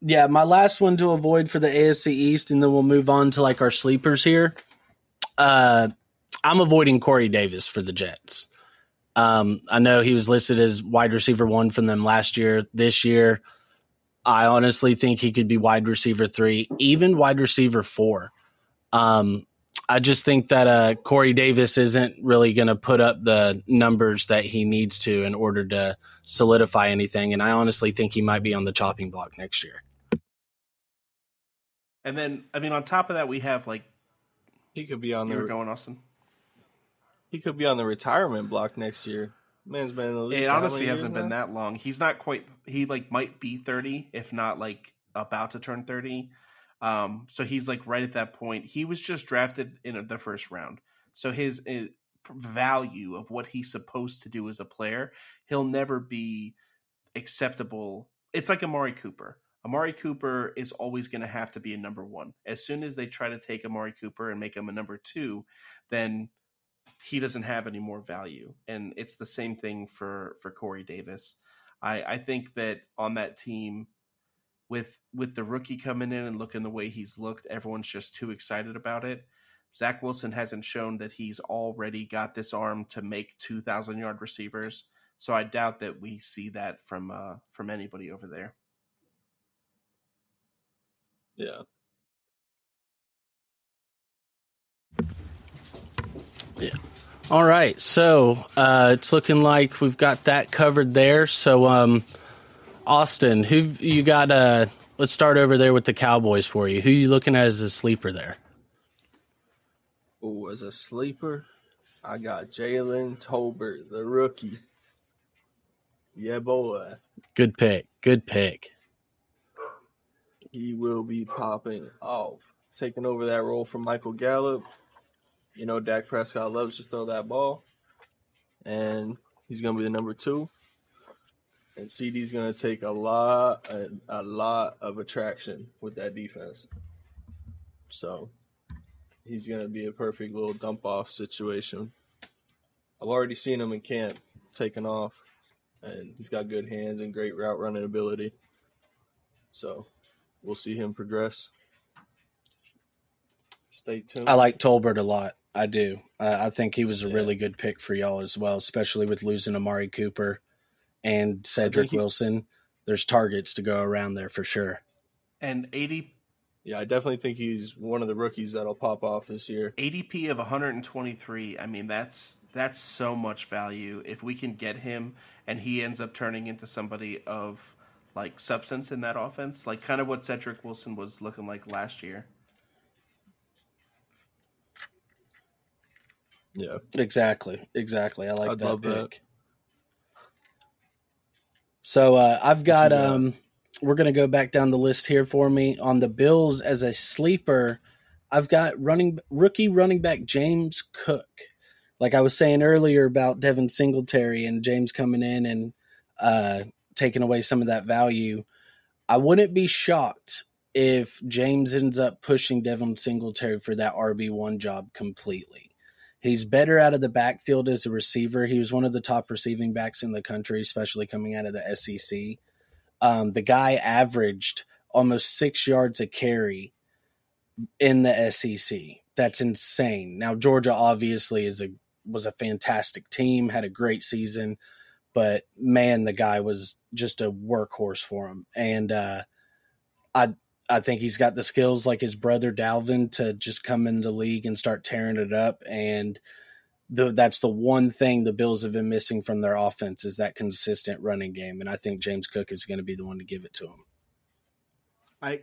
yeah, my last one to avoid for the AFC East, and then we'll move on to like our sleepers here. Uh, I'm avoiding Corey Davis for the Jets. Um, I know he was listed as wide receiver one from them last year. This year, I honestly think he could be wide receiver three, even wide receiver four. Um, I just think that uh, Corey Davis isn't really going to put up the numbers that he needs to in order to solidify anything. And I honestly think he might be on the chopping block next year. and then I mean, on top of that, we have like He could be on the. you were the going, Austin. he could be on the retirement block next year. Man's been in the league. It honestly hasn't years been that long. He's not quite. He like might be thirty, if not like about to turn thirty. Um, so he's like right at that point. He was just drafted in the first round, so his uh, value of what he's supposed to do as a player, he'll never be acceptable. It's like Amari Cooper. Amari Cooper is always going to have to be a number one. As soon as they try to take Amari Cooper and make him a number two, then he doesn't have any more value. And it's the same thing for for Corey Davis. I I think that on that team with with the rookie coming in and looking the way he's looked, everyone's just too excited about it. Zach Wilson hasn't shown that he's already got this arm to make two thousand yard receivers, so I doubt that we see that from uh, from anybody over there. Yeah. Yeah. All right, so uh, it's looking like we've got that covered there. So, um, Austin, who you got? Uh, let's start over there with the Cowboys for you. Who you looking at as a sleeper there? Ooh, as a sleeper, I got Jalen Tolbert, the rookie. Yeah, boy. Good pick. Good pick. He will be popping off, taking over that role from Michael Gallup. You know, Dak Prescott loves to throw that ball, and he's going to be the number two. And CD's going to take a lot, a, a lot of attraction with that defense. So he's going to be a perfect little dump off situation. I've already seen him in camp taking off, and he's got good hands and great route running ability. So we'll see him progress. Stay tuned. I like Tolbert a lot. I do. Uh, I think he was a Yeah. really good pick for y'all as well, especially with losing Amari Cooper and Cedric he- Wilson. There's targets to go around there for sure. And 80 Yeah, I definitely think he's one of the rookies that'll pop off this year. ADP of 123. I mean, that's that's so much value. If we can get him and he ends up turning into somebody of like substance in that offense, like kind of what Cedric Wilson was looking like last year. Yeah. Exactly. Exactly. I like I'd that love pick. that. So uh, I've got um we're gonna go back down the list here for me on the Bills as a sleeper. I've got running rookie running back James Cook. Like I was saying earlier about Devin Singletary and James coming in and uh, taking away some of that value. I wouldn't be shocked if James ends up pushing Devin Singletary for that RB one job completely. He's better out of the backfield as a receiver. He was one of the top receiving backs in the country, especially coming out of the SEC. Um, the guy averaged almost six yards a carry in the SEC. That's insane. Now Georgia obviously is a was a fantastic team, had a great season, but man, the guy was just a workhorse for him. And uh, I I think he's got the skills like his brother Dalvin to just come into the league and start tearing it up. And the, that's the one thing the Bills have been missing from their offense is that consistent running game. And I think James Cook is going to be the one to give it to him. I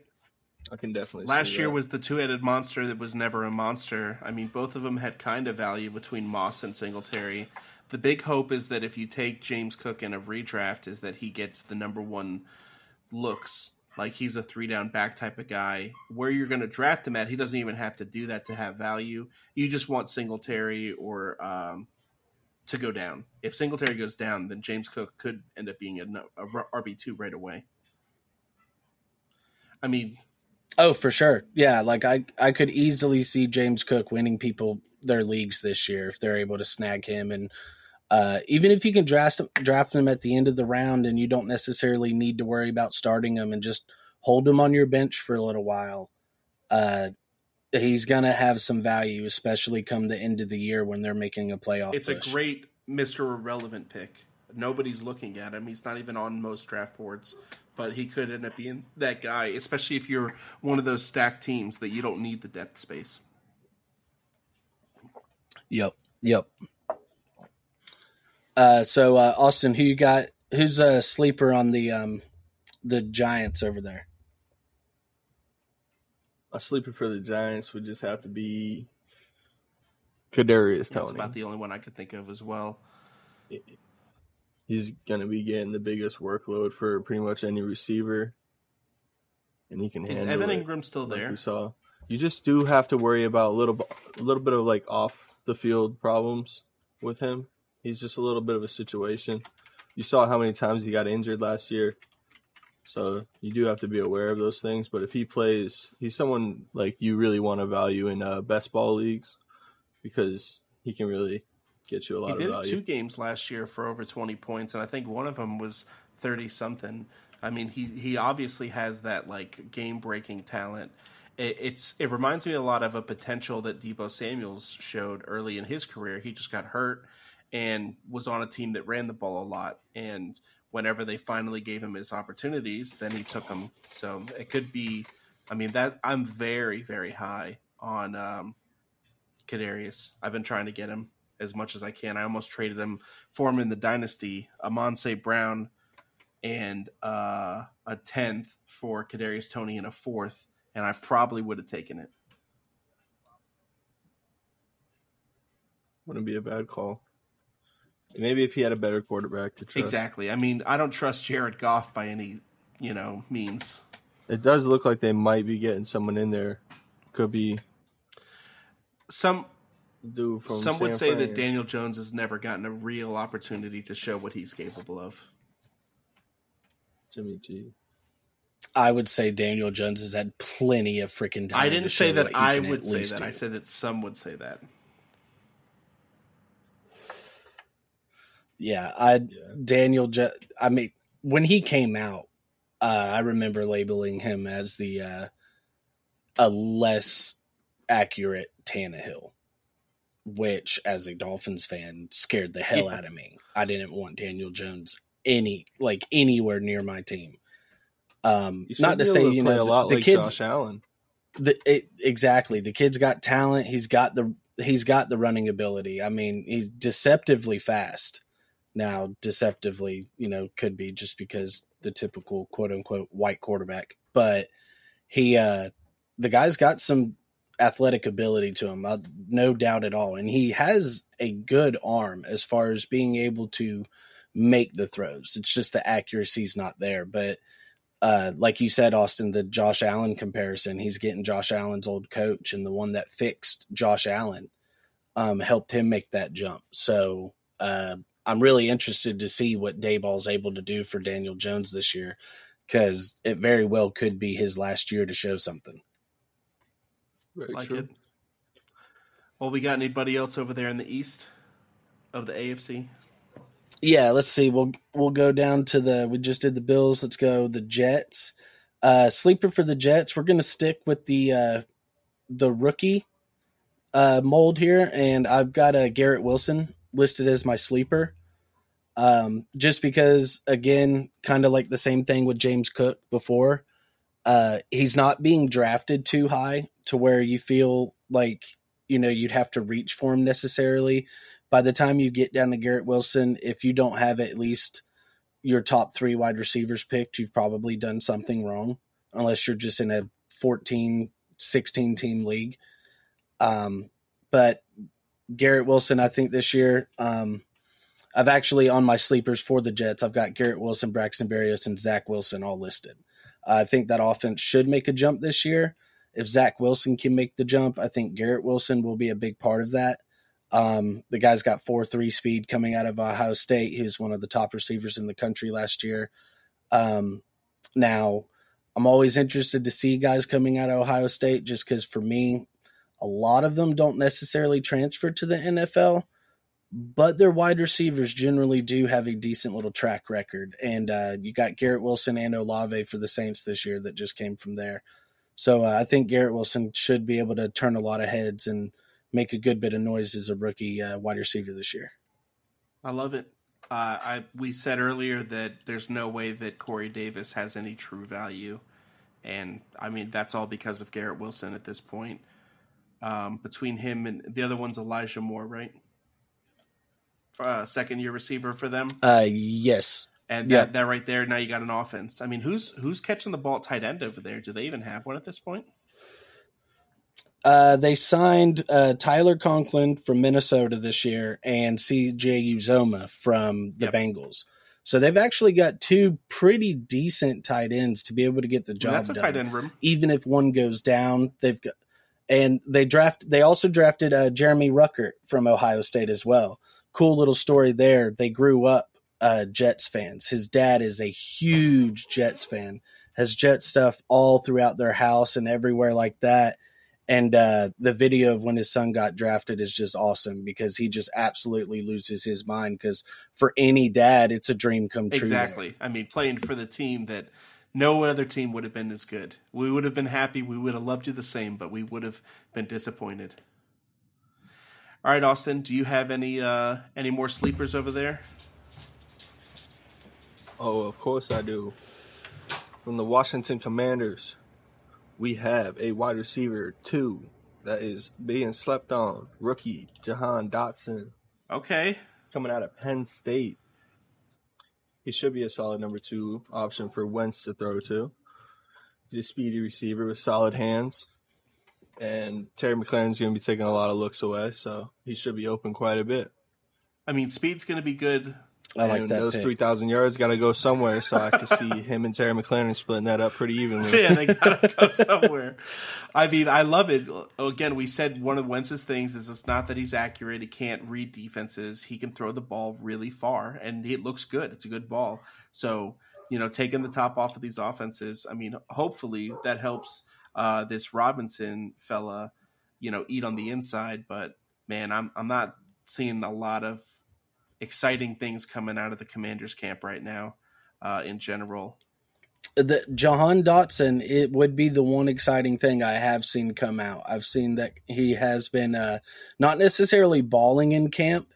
I can definitely. Last year that. was the two-headed monster that was never a monster. I mean, both of them had kind of value between Moss and Singletary. The big hope is that if you take James Cook in a redraft, is that he gets the number one looks. Like he's a three down back type of guy. Where you're going to draft him at, he doesn't even have to do that to have value. You just want Singletary or um, to go down. If Singletary goes down, then James Cook could end up being a, a RB two right away. I mean, Oh, for sure. Yeah, like I I could easily see James Cook winning people their leagues this year if they're able to snag him and uh, even if you can draft draft him at the end of the round and you don't necessarily need to worry about starting him and just hold him on your bench for a little while, uh, he's gonna have some value, especially come the end of the year when they're making a playoff. It's push. a great Mister Irrelevant pick. Nobody's looking at him. He's not even on most draft boards, but he could end up being that guy, especially if you're one of those stacked teams that you don't need the depth space. Yep. Yep. Uh, so uh, Austin, who you got? Who's a sleeper on the um, the Giants over there? A sleeper for the Giants would just have to be Kadarius Toney. That's about the only one I could think of as well. He's going to be getting the biggest workload for pretty much any receiver, and he can Is handle Evan it. Ingram still like there? we saw. You just do have to worry about a little, a little bit of like off the field problems with him. He's just a little bit of a situation. You saw how many times he got injured last year, so you do have to be aware of those things. But if he plays, he's someone like you really want to value in uh, best ball leagues because he can really get you a lot He did two games last year for over 20 points, and I think one of them was 30 something. I mean, he, he obviously has that like game breaking talent. It, it's it reminds me a lot of a potential that Deebo Samuel's showed early in his career. He just got hurt and was on a team that ran the ball a lot. And whenever they finally gave him his opportunities, then he took them. So it could be. I mean that I'm very very high on um, Kadarius. I've been trying to get him as much as I can. I almost traded him for him in the dynasty, Amonse Brown, and uh, a tenth for Kadarius Toney and a fourth, and I probably would have taken it. Wouldn't be a bad call. Maybe if he had a better quarterback to trust. Exactly. I mean, I don't trust Jared Goff by any you know means. It does look like they might be getting someone in there. Could be Some dude from some would say Fran. that Daniel Jones has never gotten a real opportunity to show what he's capable of. Jimmy G. I would say Daniel Jones has had plenty of freaking time. I didn't show say that I would say that. do. I said that some would say that. Yeah, I Yeah. Daniel. Jo- I mean, when he came out, uh, I remember labeling him as the uh, a less accurate Tannehill, which, as a Dolphins fan, scared the hell Yeah. out of me. I didn't want Daniel Jones any like anywhere near my team. Um, not to say able you know a the, lot the like kids Josh Allen. the it, exactly the kid's got talent he's got the he's got the running ability i mean he's deceptively fast now deceptively you know could be just because the typical quote unquote white quarterback. But he uh the guy's got some athletic ability to him uh, no doubt at all. And he has a good arm as far as being able to make the throws. It's just the accuracy's not there. But uh, like you said, Austin, the Josh Allen comparison, he's getting Josh Allen's old coach and the one that fixed Josh Allen um, helped him make that jump. So uh, I'm really interested to see what Daboll's able to do for Daniel Jones this year because it very well could be his last year to show something. Very like true. it. Well, we got anybody else over there in the east of the AFC? Yeah, let's see. We'll we'll go down to the. We just did the Bills. Let's go the Jets. Uh, sleeper for the Jets. We're gonna stick with the uh, the rookie uh, mold here, and I've got a Garrett Wilson listed as my sleeper. Um, just because, again, kind of like the same thing with James Cook before. Uh, he's not being drafted too high to where you feel like you know you'd have to reach for him necessarily by the time you get down to Garrett Wilson, if you don't have at least your top three wide receivers picked, you've probably done something wrong, unless you're just in a 14, 16 team league. Um, but Garrett Wilson, I think this year, um, I've actually on my sleepers for the Jets, I've got Garrett Wilson, Braxton Berrios, and Zach Wilson all listed. I think that offense should make a jump this year. If Zach Wilson can make the jump, I think Garrett Wilson will be a big part of that. Um, the guy's got four three speed coming out of Ohio State. He was one of the top receivers in the country last year. Um, now, I'm always interested to see guys coming out of Ohio State just because for me, a lot of them don't necessarily transfer to the NFL, but their wide receivers generally do have a decent little track record. And uh, you got Garrett Wilson and Olave for the Saints this year that just came from there. So uh, I think Garrett Wilson should be able to turn a lot of heads and make a good bit of noise as a rookie uh, wide receiver this year. I love it. Uh, I we said earlier that there's no way that Corey Davis has any true value, and I mean that's all because of Garrett Wilson at this point. Um, between him and the other one's Elijah Moore, right? Uh, second year receiver for them. Uh, yes. And that, that right there, now you got an offense. I mean, who's who's catching the ball at tight end over there? Do they even have one at this point? Uh, they signed uh, Tyler Conklin from Minnesota this year and CJ Uzomah from the yep. Bengals. So they've actually got two pretty decent tight ends to be able to get the job That's a done. tight end room. Even if one goes down, they've got and they draft. They also drafted uh, Jeremy Ruckert from Ohio State as well. Cool little story there. They grew up uh, Jets fans. His dad is a huge Jets fan. Has Jet stuff all throughout their house and everywhere like that and uh, the video of when his son got drafted is just awesome because he just absolutely loses his mind because for any dad it's a dream come true exactly there. i mean playing for the team that no other team would have been as good we would have been happy we would have loved you the same but we would have been disappointed all right austin do you have any uh any more sleepers over there oh of course i do from the washington commanders we have a wide receiver two that is being slept on. Rookie Jahan Dotson. Okay. Coming out of Penn State. He should be a solid number two option for Wentz to throw to. He's a speedy receiver with solid hands. And Terry McLaurin's going to be taking a lot of looks away, so he should be open quite a bit. I mean, speed's going to be good I like and that. Those three thousand yards got to go somewhere, so I can see him and Terry McLaurin splitting that up pretty evenly. yeah, they got to go somewhere. I mean, I love it. Again, we said one of Wentz's things is it's not that he's accurate; he can't read defenses. He can throw the ball really far, and it looks good. It's a good ball. So you know, taking the top off of these offenses. I mean, hopefully that helps uh, this Robinson fella, you know, eat on the inside. But man, I'm I'm not seeing a lot of exciting things coming out of the Commanders camp right now. Uh, in general, the Jahan Dotson, it would be the one exciting thing I have seen come out. I've seen that he has been uh, not necessarily balling in camp,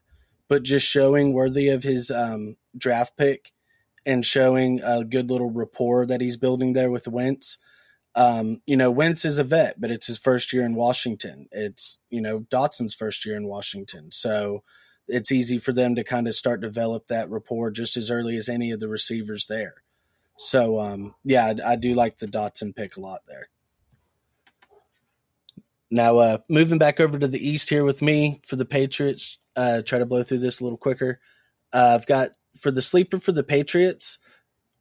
but just showing worthy of his um, draft pick and showing a good little rapport that he's building there with Wentz. Um, you know, Wentz is a vet, but it's his first year in Washington. It's, you know, Dotson's first year in Washington. So, it's easy for them to kind of start develop that rapport just as early as any of the receivers there. So um, yeah, I, I, do like the Dotson pick a lot there. Now uh, moving back over to the East here with me for the Patriots. Uh, try to blow through this a little quicker. Uh, I've got for the sleeper for the Patriots.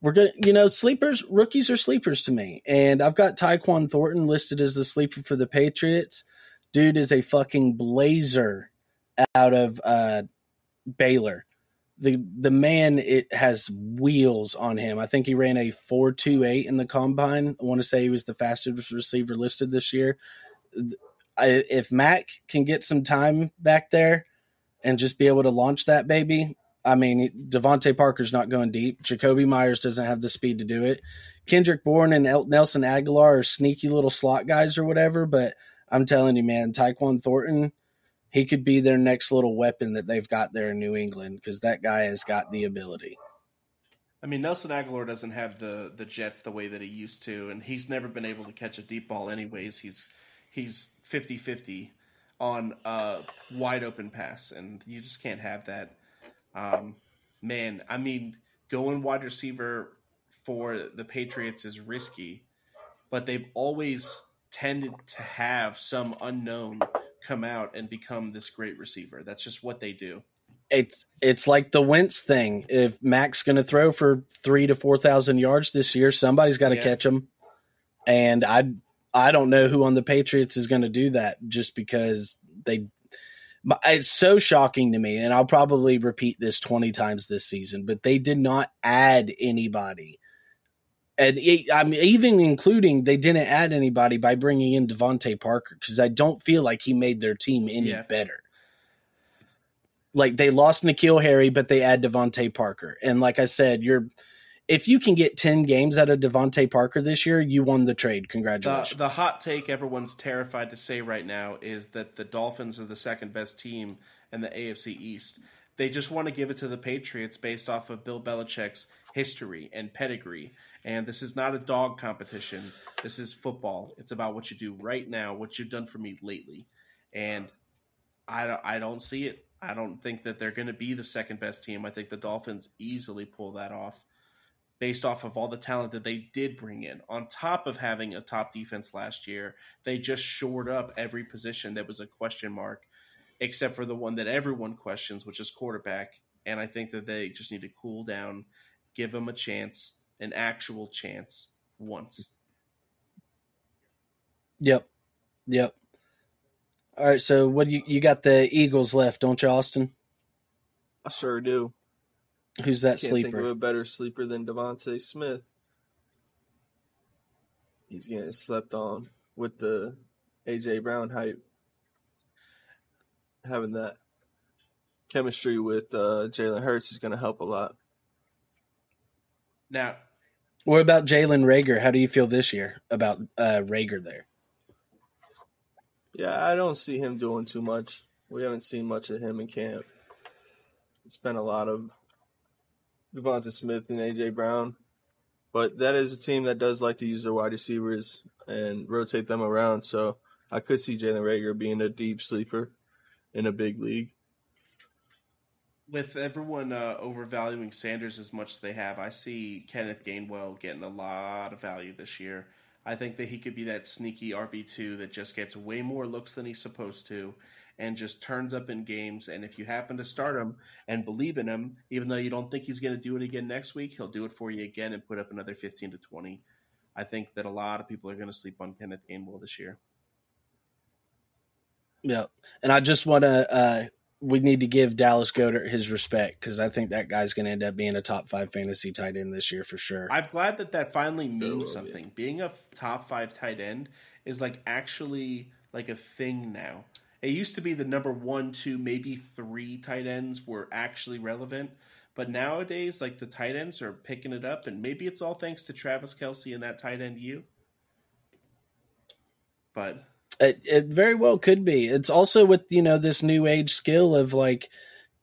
We're gonna, you know, sleepers, rookies are sleepers to me, and I've got Tyquan Thornton listed as the sleeper for the Patriots. Dude is a fucking blazer out of uh, Baylor. The the man it has wheels on him. I think he ran a four two eight in the combine. I want to say he was the fastest receiver listed this year. I, if Mac can get some time back there and just be able to launch that baby, I mean, DeVante Parker's not going deep. Jakobi Meyers doesn't have the speed to do it. Kendrick Bourne and El- Nelson Agholor are sneaky little slot guys or whatever, but I'm telling you, man, Tyquan Thornton – he could be their next little weapon that they've got there in New England because that guy has got the ability. I mean, Nelson Agholor doesn't have the the Jets the way that he used to, and he's never been able to catch a deep ball. Anyways, he's he's 50-50 on a wide open pass, and you just can't have that. Um, man, I mean, going wide receiver for the Patriots is risky, but they've always tended to have some unknown come out and become this great receiver. That's just what they do. It's it's like the Wentz thing. If Mac's going to throw for three to four thousand yards this year, somebody's got to Yeah. catch him. And I I don't know who on the Patriots is going to do that, just because they. It's so shocking to me, and I'll probably repeat this twenty times this season. But they did not add anybody, and it, I'm even including they didn't add anybody by bringing in DeVante Parker because I don't feel like he made their team any Yeah. better like they lost N'Keal Harry, but they add DeVante Parker. And like I said, you're if you can get ten games out of DeVante Parker this year, you won the trade. The, Congratulations. the hot take everyone's terrified to say right now is that the Dolphins are the second best team in the AFC East. They just want to give it to the Patriots based off of Bill Belichick's history and pedigree. And this is not a dog competition. This is football. It's about what you do right now, what you've done for me lately. And I, don't- I don't see it. I don't think that they're going to be the second best team. I think the Dolphins easily pull that off based off of all the talent that they did bring in. On top of having a top defense last year, they just shored up every position that was a question mark, except for the one that everyone questions, which is quarterback. And I think that they just need to cool down, give him a chance, an actual chance, once. yep. Yep. All right, so what do you you got the Eagles left, don't you, Austin? I sure do. Who's that Can't think of sleeper? a better sleeper than DeVonta Smith. He's getting slept on with the AJ Brown hype. Having that chemistry with uh, Jalen Hurts is going to help a lot. Now, What about Jalen Reagor? How do you feel this year about uh, Reagor there? Yeah, I don't see him doing too much. We haven't seen much of him in camp. It's been a lot of DeVonta Smith and AJ Brown, but that is a team that does like to use their wide receivers and rotate them around. So I could see Jalen Reagor being a deep sleeper in a big league. With everyone uh, overvaluing Sanders as much as they have, I see Kenneth Gainwell getting a lot of value this year. I think that he could be that sneaky RB2 that just gets way more looks than he's supposed to and just turns up in games. And if you happen to start him and believe in him, even though you don't think he's going to do it again next week, he'll do it for you again and put up another 15 to 20. I think that a lot of people are going to sleep on Kenneth Gainwell this year. Yeah, and I just want to. Uh, we need to give Dallas Goddard his respect because I think that guy's going to end up being a top five fantasy tight end this year for sure. I'm glad that that finally means be. something. Being a top five tight end is like actually like a thing now. It used to be the number one, two, maybe three tight ends were actually relevant, but nowadays, like the tight ends are picking it up, and maybe it's all thanks to Travis Kelce and that tight end you. But It, it very well could be. It's also with you know this new age skill of like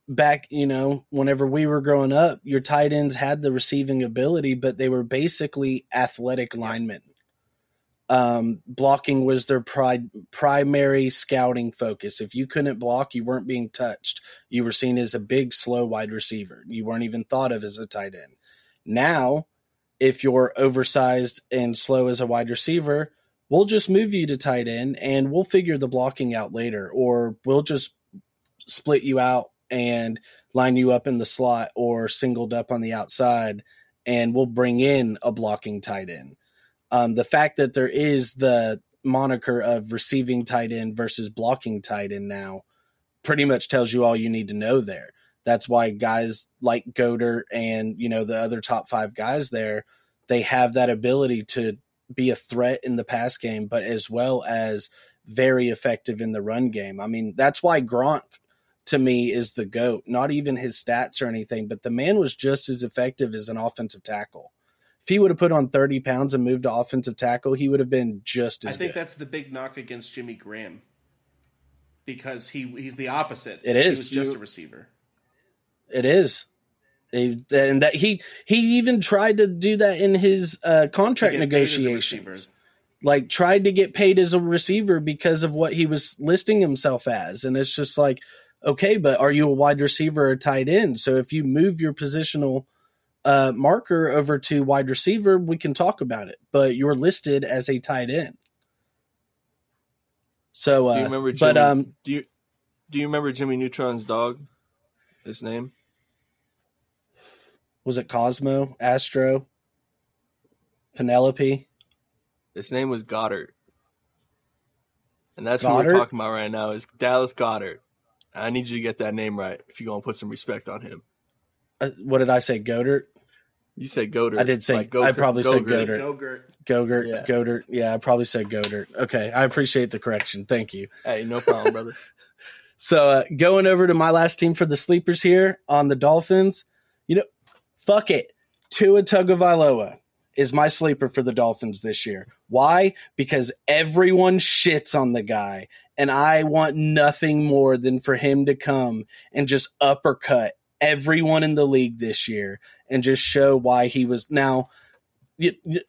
back you know whenever we were growing up, your tight ends had the receiving ability, but they were basically athletic linemen. Um, blocking was their pri- primary scouting focus. If you couldn't block, you weren't being touched. You were seen as a big, slow wide receiver. You weren't even thought of as a tight end. Now, if you're oversized and slow as a wide receiver, we'll just move you to tight end and we'll figure the blocking out later, or we'll just split you out and line you up in the slot or singled up on the outside, and we'll bring in a blocking tight end. Um, the fact that there is the moniker of receiving tight end versus blocking tight end now pretty much tells you all you need to know there. That's why guys like Goder and you know the other top five guys there, they have that ability to be a threat in the pass game, but as well as very effective in the run game. I mean, that's why Gronk to me is the GOAT. Not even his stats or anything, but the man was just as effective as an offensive tackle. If he would have put on 30 pounds and moved to offensive tackle, he would have been just as effective. I think good. that's the big knock against Jimmy Graham because he he's the opposite. It is. He was just You- a receiver. It is. And that he he even tried to do that in his uh, contract To get paid as a negotiations. like tried to get paid as a receiver because of what he was listing himself as and it's just like okay but are you a wide receiver or a tight end so if you move your positional uh, marker over to wide receiver, we can talk about it. But you're listed as a tight end. So, uh, Do you remember Jimmy, but um, do you do you remember Jimmy Neutron's dog? His name? Was it Cosmo, Astro, Penelope? His name was Goddard. And that's who Goddard? we're talking about right now is Dallas Goddard. I need you to get that name right if you're gonna put some respect on him. Uh, what did I say? Godert, You said Goddard. I did say- like I probably said Go-Gurt. Goddard. Gogurt. Gogurt, Yeah. Godert. Yeah, I probably said Godert. Okay, I appreciate the correction. Thank you. Hey, no problem, brother. So uh, going over to my last team for the sleepers here on the Dolphins, you know, fuck it. Tua Tagovailoa is my sleeper for the Dolphins this year. Why? Because everyone shits on the guy, and I want nothing more than for him to come and just uppercut everyone in the league this year and just show why he was now. You, you-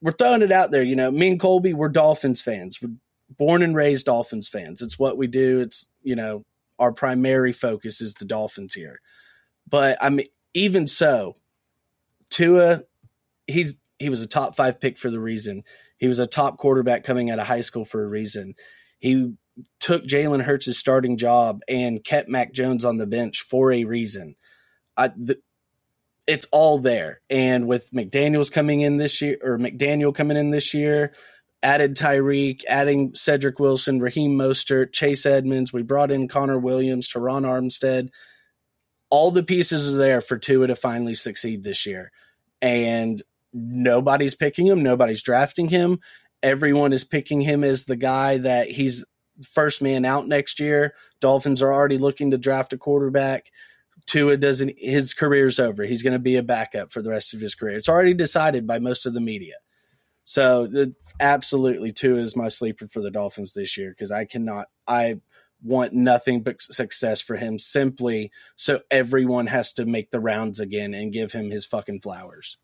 we're throwing it out there, you know. Me and Colby, we're Dolphins fans. We're born and raised Dolphins fans. It's what we do. It's you know our primary focus is the Dolphins here. But I mean, even so, Tua, he's he was a top five pick for the reason. He was a top quarterback coming out of high school for a reason. He took Jalen Hurts' starting job and kept Mac Jones on the bench for a reason. I, the, it's all there. And with McDaniels coming in this year, or McDaniel coming in this year, added Tyreek, adding Cedric Wilson, Raheem Mostert, Chase Edmonds. We brought in Connor Williams, Teron Armstead. All the pieces are there for Tua to finally succeed this year. And nobody's picking him, nobody's drafting him. Everyone is picking him as the guy that he's first man out next year. Dolphins are already looking to draft a quarterback. Tua doesn't his career's over. He's going to be a backup for the rest of his career. It's already decided by most of the media. So absolutely, Tua is my sleeper for the Dolphins this year because I cannot. I want nothing but success for him simply so everyone has to make the rounds again and give him his fucking flowers.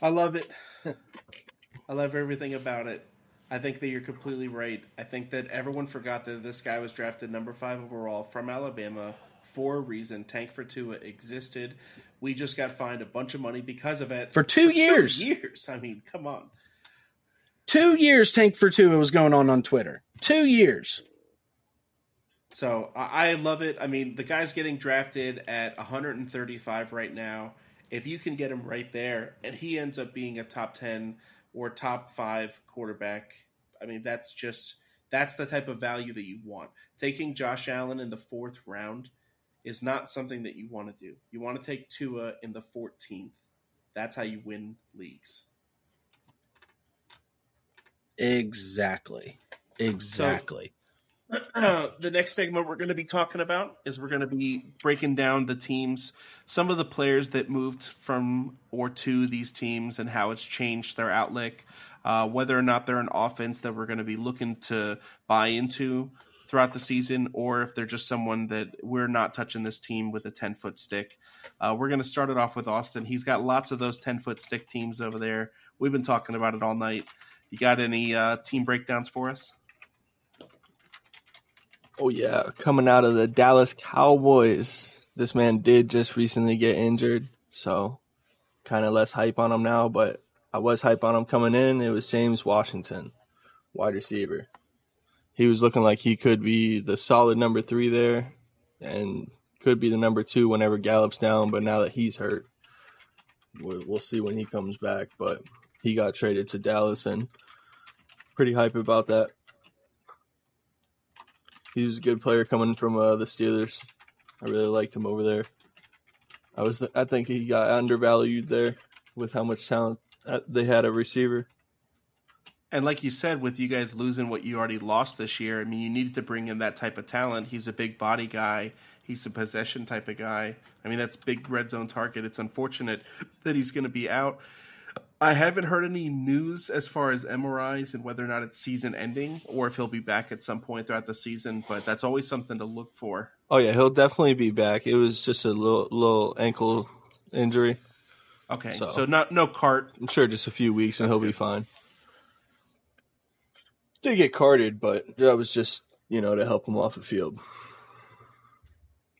I love it. I love everything about it. I think that you're completely right. I think that everyone forgot that this guy was drafted number five overall from Alabama for a reason. Tank for Tua existed. We just got fined a bunch of money because of it For two years. years. I mean, come on. Two years Tank for Tua was going on on Twitter. Two years. So I I love it. I mean, the guy's getting drafted at 135 right now. If you can get him right there, and he ends up being a top 10 or top five quarterback, I mean, that's just that's the type of value that you want. Taking Josh Allen in the fourth round is not something that you want to do. You want to take Tua in the 14th. That's how you win leagues. Exactly. Exactly. Uh, the next segment we're going to be talking about is we're going to be breaking down the teams, some of the players that moved from or to these teams, and how it's changed their outlook. Uh, whether or not they're an offense that we're going to be looking to buy into throughout the season, or if they're just someone that we're not touching this team with a ten foot stick. Uh, we're going to start it off with Austin. He's got lots of those ten foot stick teams over there. We've been talking about it all night. You got any uh, team breakdowns for us? Oh yeah, coming out of the Dallas Cowboys. This man did just recently get injured, so kind of less hype on him now, but I was hype on him coming in. It was James Washington, wide receiver. He was looking like he could be the solid number 3 there and could be the number 2 whenever Gallup's down, but now that he's hurt, we'll see when he comes back, but he got traded to Dallas and pretty hype about that. He was a good player coming from uh, the Steelers. I really liked him over there. I was, I think he got undervalued there with how much talent uh, they had a receiver. And like you said, with you guys losing what you already lost this year, I mean, you needed to bring in that type of talent. He's a big body guy. He's a possession type of guy. I mean, that's big red zone target. It's unfortunate that he's going to be out. I haven't heard any news as far as MRIs and whether or not it's season ending or if he'll be back at some point throughout the season. But that's always something to look for. Oh yeah, he'll definitely be back. It was just a little little ankle injury. Okay, so, So- not no cart. I'm sure just a few weeks and That's he'll be fine. Did get carted, but that was just you know to help him off the field.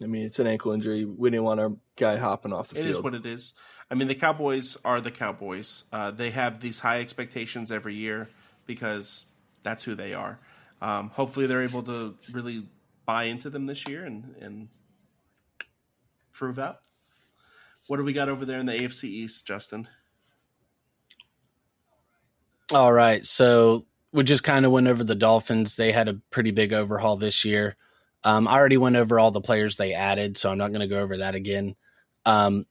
I mean, it's an ankle injury. We didn't want our guy hopping off the It field. is what it is. I mean, the Cowboys are the Cowboys. Uh, they have these high expectations every year because that's who they are. Um, hopefully, they're able to really buy into them this year and, and prove out. What do we got over there in the AFC East, Justin? All right. So we just kind of went over the Dolphins. They had a pretty big overhaul this year. Um, I already went over all the players they added, so I'm not going to go over that again. Um,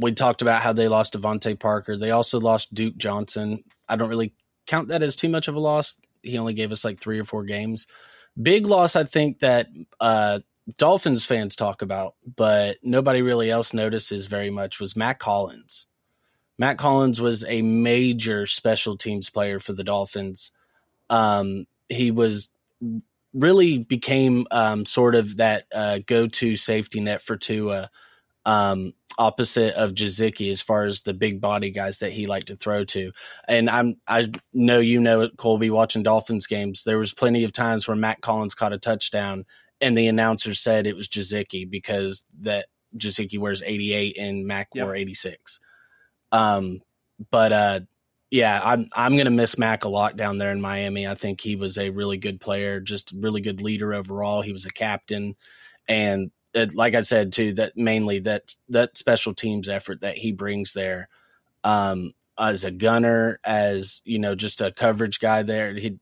we talked about how they lost DeVante Parker. They also lost Duke Johnson. I don't really count that as too much of a loss. He only gave us like three or four games. Big loss, I think that uh, Dolphins fans talk about, but nobody really else notices very much was Mack Hollins. Mack Hollins was a major special teams player for the Dolphins. Um, he was really became um, sort of that uh, go-to safety net for Tua, um, opposite of Gesicki as far as the big body guys that he liked to throw to. And I'm I know you know it, Colby, watching Dolphins games. There was plenty of times where Mack Hollins caught a touchdown, and the announcer said it was Gesicki because that Gesicki wears 88 and Mack Yep. wore 86. Um, but uh, yeah, I'm I'm gonna miss Mack a lot down there in Miami. I think he was a really good player, just really good leader overall. He was a captain, and it, like I said too, that mainly that that special teams effort that he brings there, um, as a gunner, as you know, just a coverage guy there. He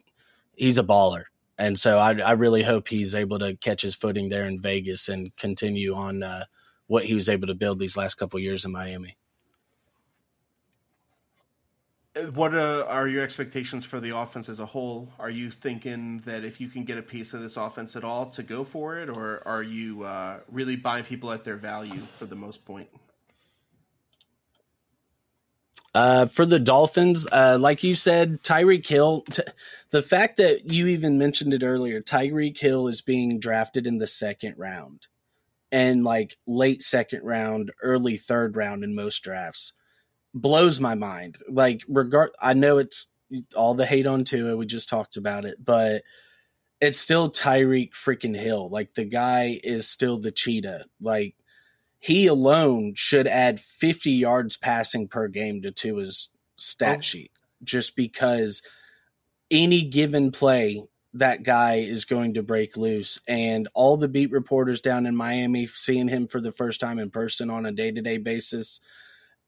he's a baller, and so I I really hope he's able to catch his footing there in Vegas and continue on uh, what he was able to build these last couple years in Miami. What uh, are your expectations for the offense as a whole? Are you thinking that if you can get a piece of this offense at all, to go for it, or are you uh, really buying people at their value for the most point? Uh, for the Dolphins, uh, like you said, Tyreek Hill, t- the fact that you even mentioned it earlier, Tyreek Hill is being drafted in the second round and like late second round, early third round in most drafts blows my mind. Like, regard, I know it's all the hate on Tua, we just talked about it, but it's still Tyreek freaking Hill. Like, the guy is still the cheetah. Like, he alone should add 50 yards passing per game to Tua's stat Oh. sheet just because any given play that guy is going to break loose and all the beat reporters down in Miami seeing him for the first time in person on a day-to-day basis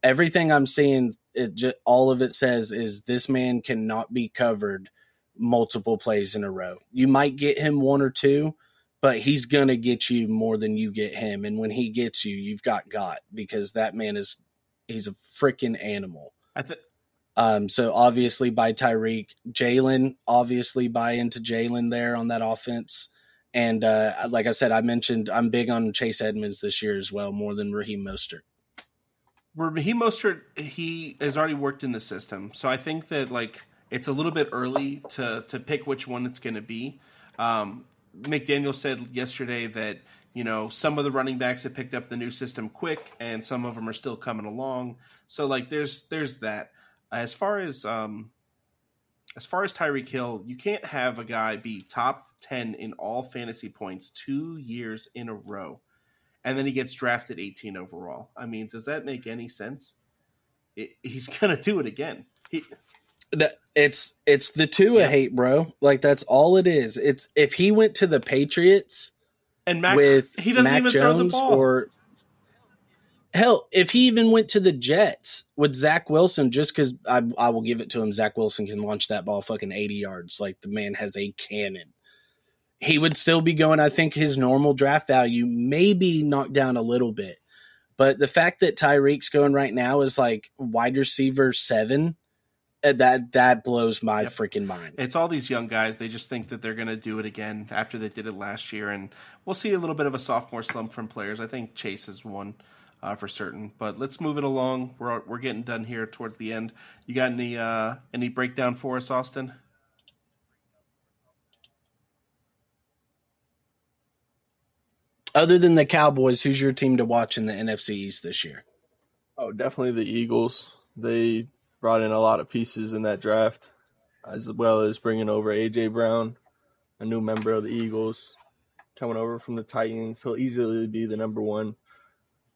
everything I'm seeing it just, all of it says is this man cannot be covered multiple plays in a row you might get him one or two but he's gonna get you more than you get him. And when he gets you, you've got got because that man is he's a freaking animal. I think Um, so obviously by Tyreek, Jaylen obviously buy into Jaylen there on that offense. And uh, like I said, I mentioned I'm big on Chase Edmonds this year as well, more than Raheem Mostert. Raheem Mostert, he has already worked in the system, so I think that like it's a little bit early to to pick which one it's going to be. Um, McDaniel said yesterday that you know some of the running backs have picked up the new system quick, and some of them are still coming along. So like there's there's that. As far as um, as far as Tyreek Hill, you can't have a guy be top ten in all fantasy points two years in a row, and then he gets drafted 18 overall. I mean, does that make any sense? It, he's gonna do it again. He, It's it's the Tua Yeah. hate, bro. Like that's all it is. It's if he went to the Patriots and Mac, with he doesn't Mac even throw the Jones ball. or hell, if he even went to the Jets with Zach Wilson, just because I, I will give it to him, Zach Wilson can launch that ball fucking eighty yards. Like the man has a cannon. He would still be going. I think his normal draft value maybe knocked down a little bit, but the fact that Tyreek's going right now is like wide receiver seven. uh, That that blows my Yep. freaking mind. It's all these young guys. They just think that they're going to do it again after they did it last year, and we'll see a little bit of a sophomore slump from players. I think Chase is one uh, for certain. But let's move it along. We're we're getting done here towards the end. You got any uh, any breakdown for us, Austin? Other than the Cowboys, who's your team to watch in the NFC East this year? Oh, definitely the Eagles. They brought in a lot of pieces in that draft, as well as bringing over AJ Brown, a new member of the Eagles. coming over from the Titans. He'll easily be the number one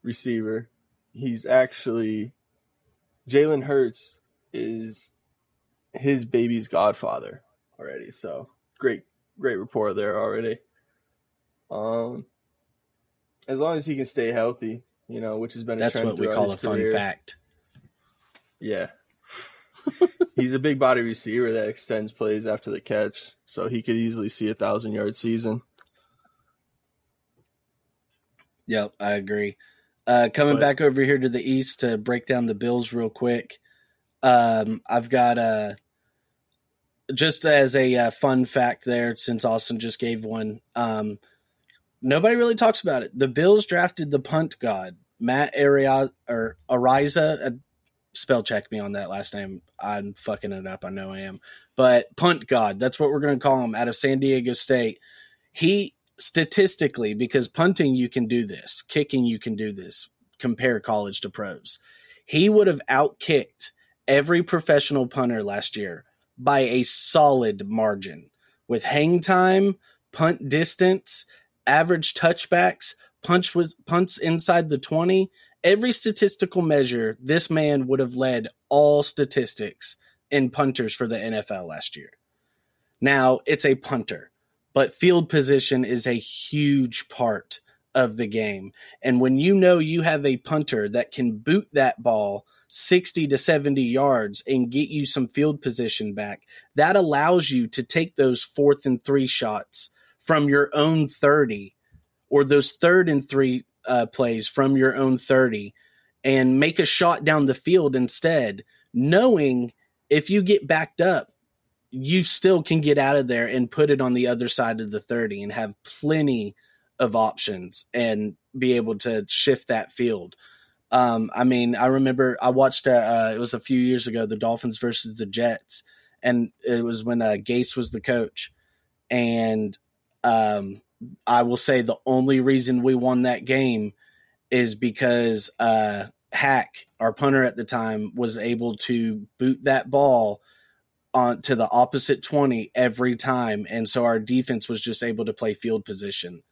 receiver. He's actually Jalen Hurts is his baby's godfather already. So great, great rapport there already. Um, as long as he can stay healthy, you know, which has been that's what we call a career. fun fact. Yeah, he's a big body receiver that extends plays after the catch, so he could easily see a thousand yard season. Yep, I agree. Uh, coming but, back over here to the east to break down the Bills real quick. Um, I've got a just as a uh, fun fact there, since Austin just gave one. Um, nobody really talks about it. The Bills drafted the punt god Matt Aria or Araiza. Uh, spell check me on that last name. I'm fucking it up. I know I am. But punt god, that's what we're going to call him out of San Diego State. He statistically, because punting you can do this, kicking you can do this. Compare college to pros. He would have outkicked every professional punter last year by a solid margin with hang time, punt distance, average touchbacks, punch was punts inside the 20. Every statistical measure, this man would have led all statistics in punters for the NFL last year. Now, it's a punter, but field position is a huge part of the game. And when you know you have a punter that can boot that ball 60 to 70 yards and get you some field position back, that allows you to take those fourth and three shots from your own 30 or those third and three uh, plays from your own 30 and make a shot down the field instead, knowing if you get backed up, you still can get out of there and put it on the other side of the 30 and have plenty of options and be able to shift that field. Um, I mean, I remember I watched uh, uh, it was a few years ago the Dolphins versus the Jets, and it was when uh, Gase was the coach, and um, I will say the only reason we won that game is because uh, Haack, our punter at the time, was able to boot that ball on to the opposite 20 every time and so our defense was just able to play field position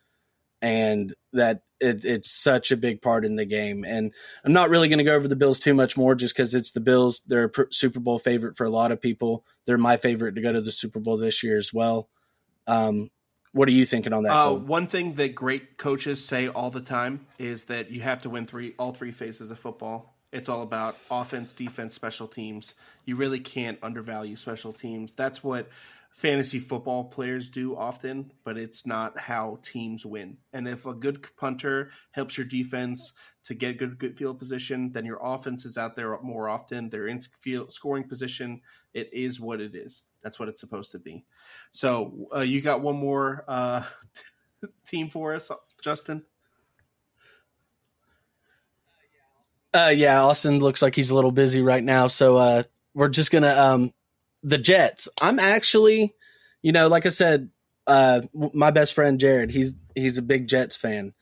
and that it, it's such a big part in the game. And I'm not really going to go over the Bills too much more, just because it's the Bills. They're a Super Bowl favorite for a lot of people. They're my favorite to go to the Super Bowl this year as well. Um, what are you thinking on that? Uh, one thing that great coaches say all the time is that you have to win three, all three phases of football. It's all about offense, defense, special teams. You really can't undervalue special teams. That's what fantasy football players do often, but it's not how teams win. And if a good punter helps your defense to get good good field position, then your offense is out there more often. They're in field scoring position. It is what it is. That's what it's supposed to be. So uh, you got one more uh, team for us, Justin. Uh, yeah, Austin looks like he's a little busy right now, so uh, we're just gonna um, the Jets. I'm actually, you know, like I said, uh, my best friend Jared, he's he's a big Jets fan,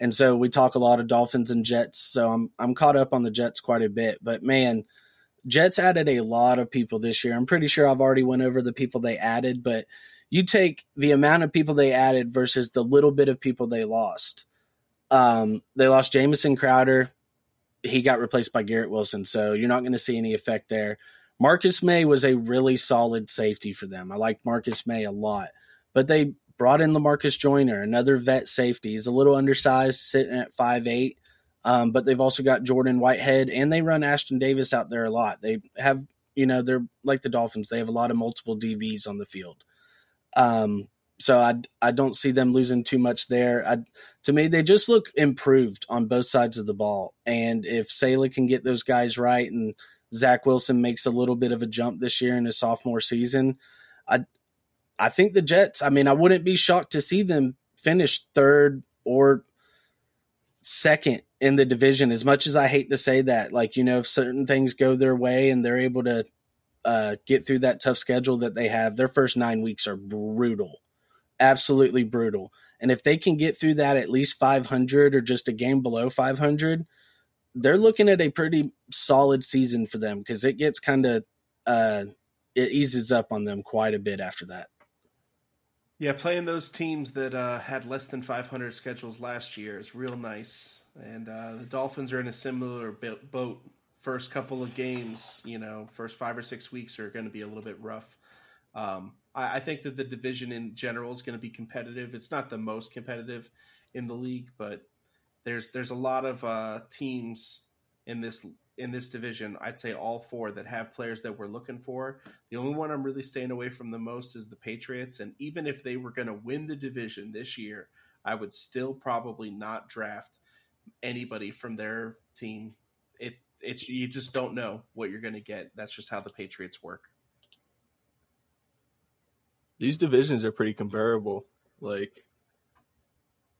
and so we talk a lot of Dolphins and Jets. So I'm I'm caught up on the Jets quite a bit. But man, Jets added a lot of people this year. I'm pretty sure I've already went over the people they added, but you take the amount of people they added versus the little bit of people they lost. Um, they lost Jamison Crowder. He got replaced by Garrett Wilson, so you're not going to see any effect there. Marcus Maye was a really solid safety for them. I liked Marcus Maye a lot, but they brought in Lamarcus Joyner, another vet safety. He's a little undersized, sitting at five eight. Um, but they've also got Jordan Whitehead, and they run Ashtyn Davis out there a lot. They have, you know, they're like the Dolphins. They have a lot of multiple DVs on the field. Um, so I I don't see them losing too much there. I, to me, they just look improved on both sides of the ball. And if Saleh can get those guys right and Zach Wilson makes a little bit of a jump this year in his sophomore season. I I think the Jets, I mean, I wouldn't be shocked to see them finish third or second in the division as much as I hate to say that. Like, you know, if certain things go their way and they're able to uh, get through that tough schedule that they have, their first nine weeks are brutal. Absolutely brutal. And if they can get through that at least 500 or just a game below 500, they're looking at a pretty solid season for them because it gets kind of uh, it eases up on them quite a bit after that. Yeah, playing those teams that uh, had less than 500 schedules last year is real nice. And uh, the Dolphins are in a similar boat. First couple of games, you know, first five or six weeks are going to be a little bit rough. Um, I, I, think that the division in general is going to be competitive. It's not the most competitive in the league, but there's there's a lot of uh, teams in this in this division, I'd say all four that have players that we're looking for. The only one I'm really staying away from the most is the Patriots. And even if they were going to win the division this year, I would still probably not draft anybody from their team. It it's you just don't know what you're going to get. That's just how the Patriots work. These divisions are pretty comparable. Like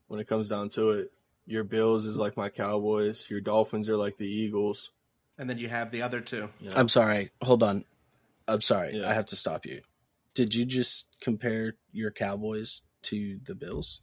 when it comes down to it, your Bills is like my Cowboys. Your Dolphins are like the Eagles and then you have the other two. Yeah. I'm sorry. Hold on. I'm sorry. Yeah. I have to stop you. Did you just compare your Cowboys to the Bills?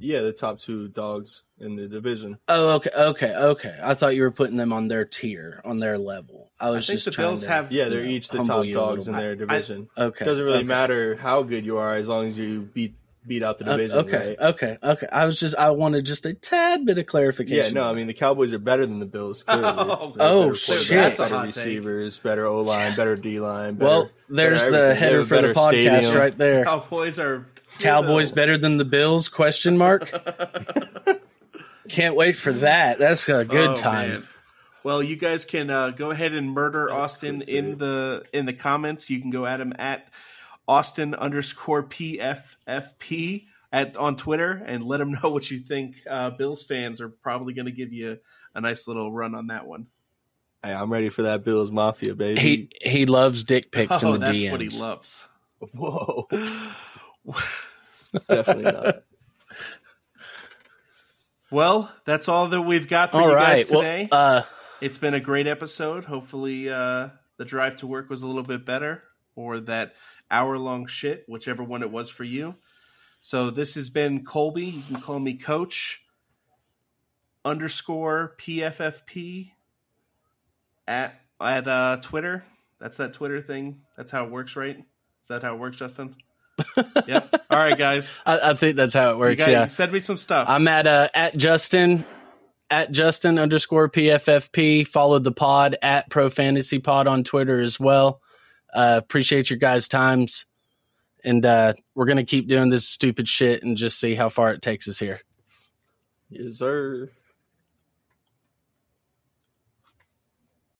Yeah, the top two dogs in the division. Oh, okay, okay, okay. I thought you were putting them on their tier, on their level. I was I just the trying Bills to, have. Yeah, they're each the top dogs in their division. I, okay, it doesn't really okay. matter how good you are as long as you beat beat out the uh, division. Okay, right? okay, okay. I was just I wanted just a tad bit of clarification. Yeah, no, I mean the Cowboys are better than the Bills. oh, oh shit! Better receivers, better O line, better D line. Well, there's the header for the podcast stadium. right there. Cowboys are Cowboys better than the Bills? Question mark. Can't wait for that. That's a good oh, time. Man. Well, you guys can uh, go ahead and murder Austin in the in the comments. You can go at him at Austin underscore PFFP at on Twitter and let them know what you think. Uh, Bills fans are probably going to give you a nice little run on that one. Hey, I'm ready for that Bills Mafia, baby. He he loves dick pics oh, in the DM. that's DMs. what he loves. Whoa, definitely not. Well, that's all that we've got for all you right. guys today. Well, uh, it's been a great episode. Hopefully, uh, the drive to work was a little bit better, or that hour long shit, whichever one it was for you. So this has been Colby. You can call me Coach underscore PFFP at at uh, Twitter. That's that Twitter thing. That's how it works, right? Is that how it works, Justin? yep. All right, guys. I, I, think that's how it works. yeah. Send me some stuff. I'm at uh, at Justin at Justin underscore PFFP. Follow the pod at Pro Fantasy Pod on Twitter as well. Uh, appreciate your guys' times. And uh, we're going to keep doing this stupid shit and just see how far it takes us here. Yes, sir.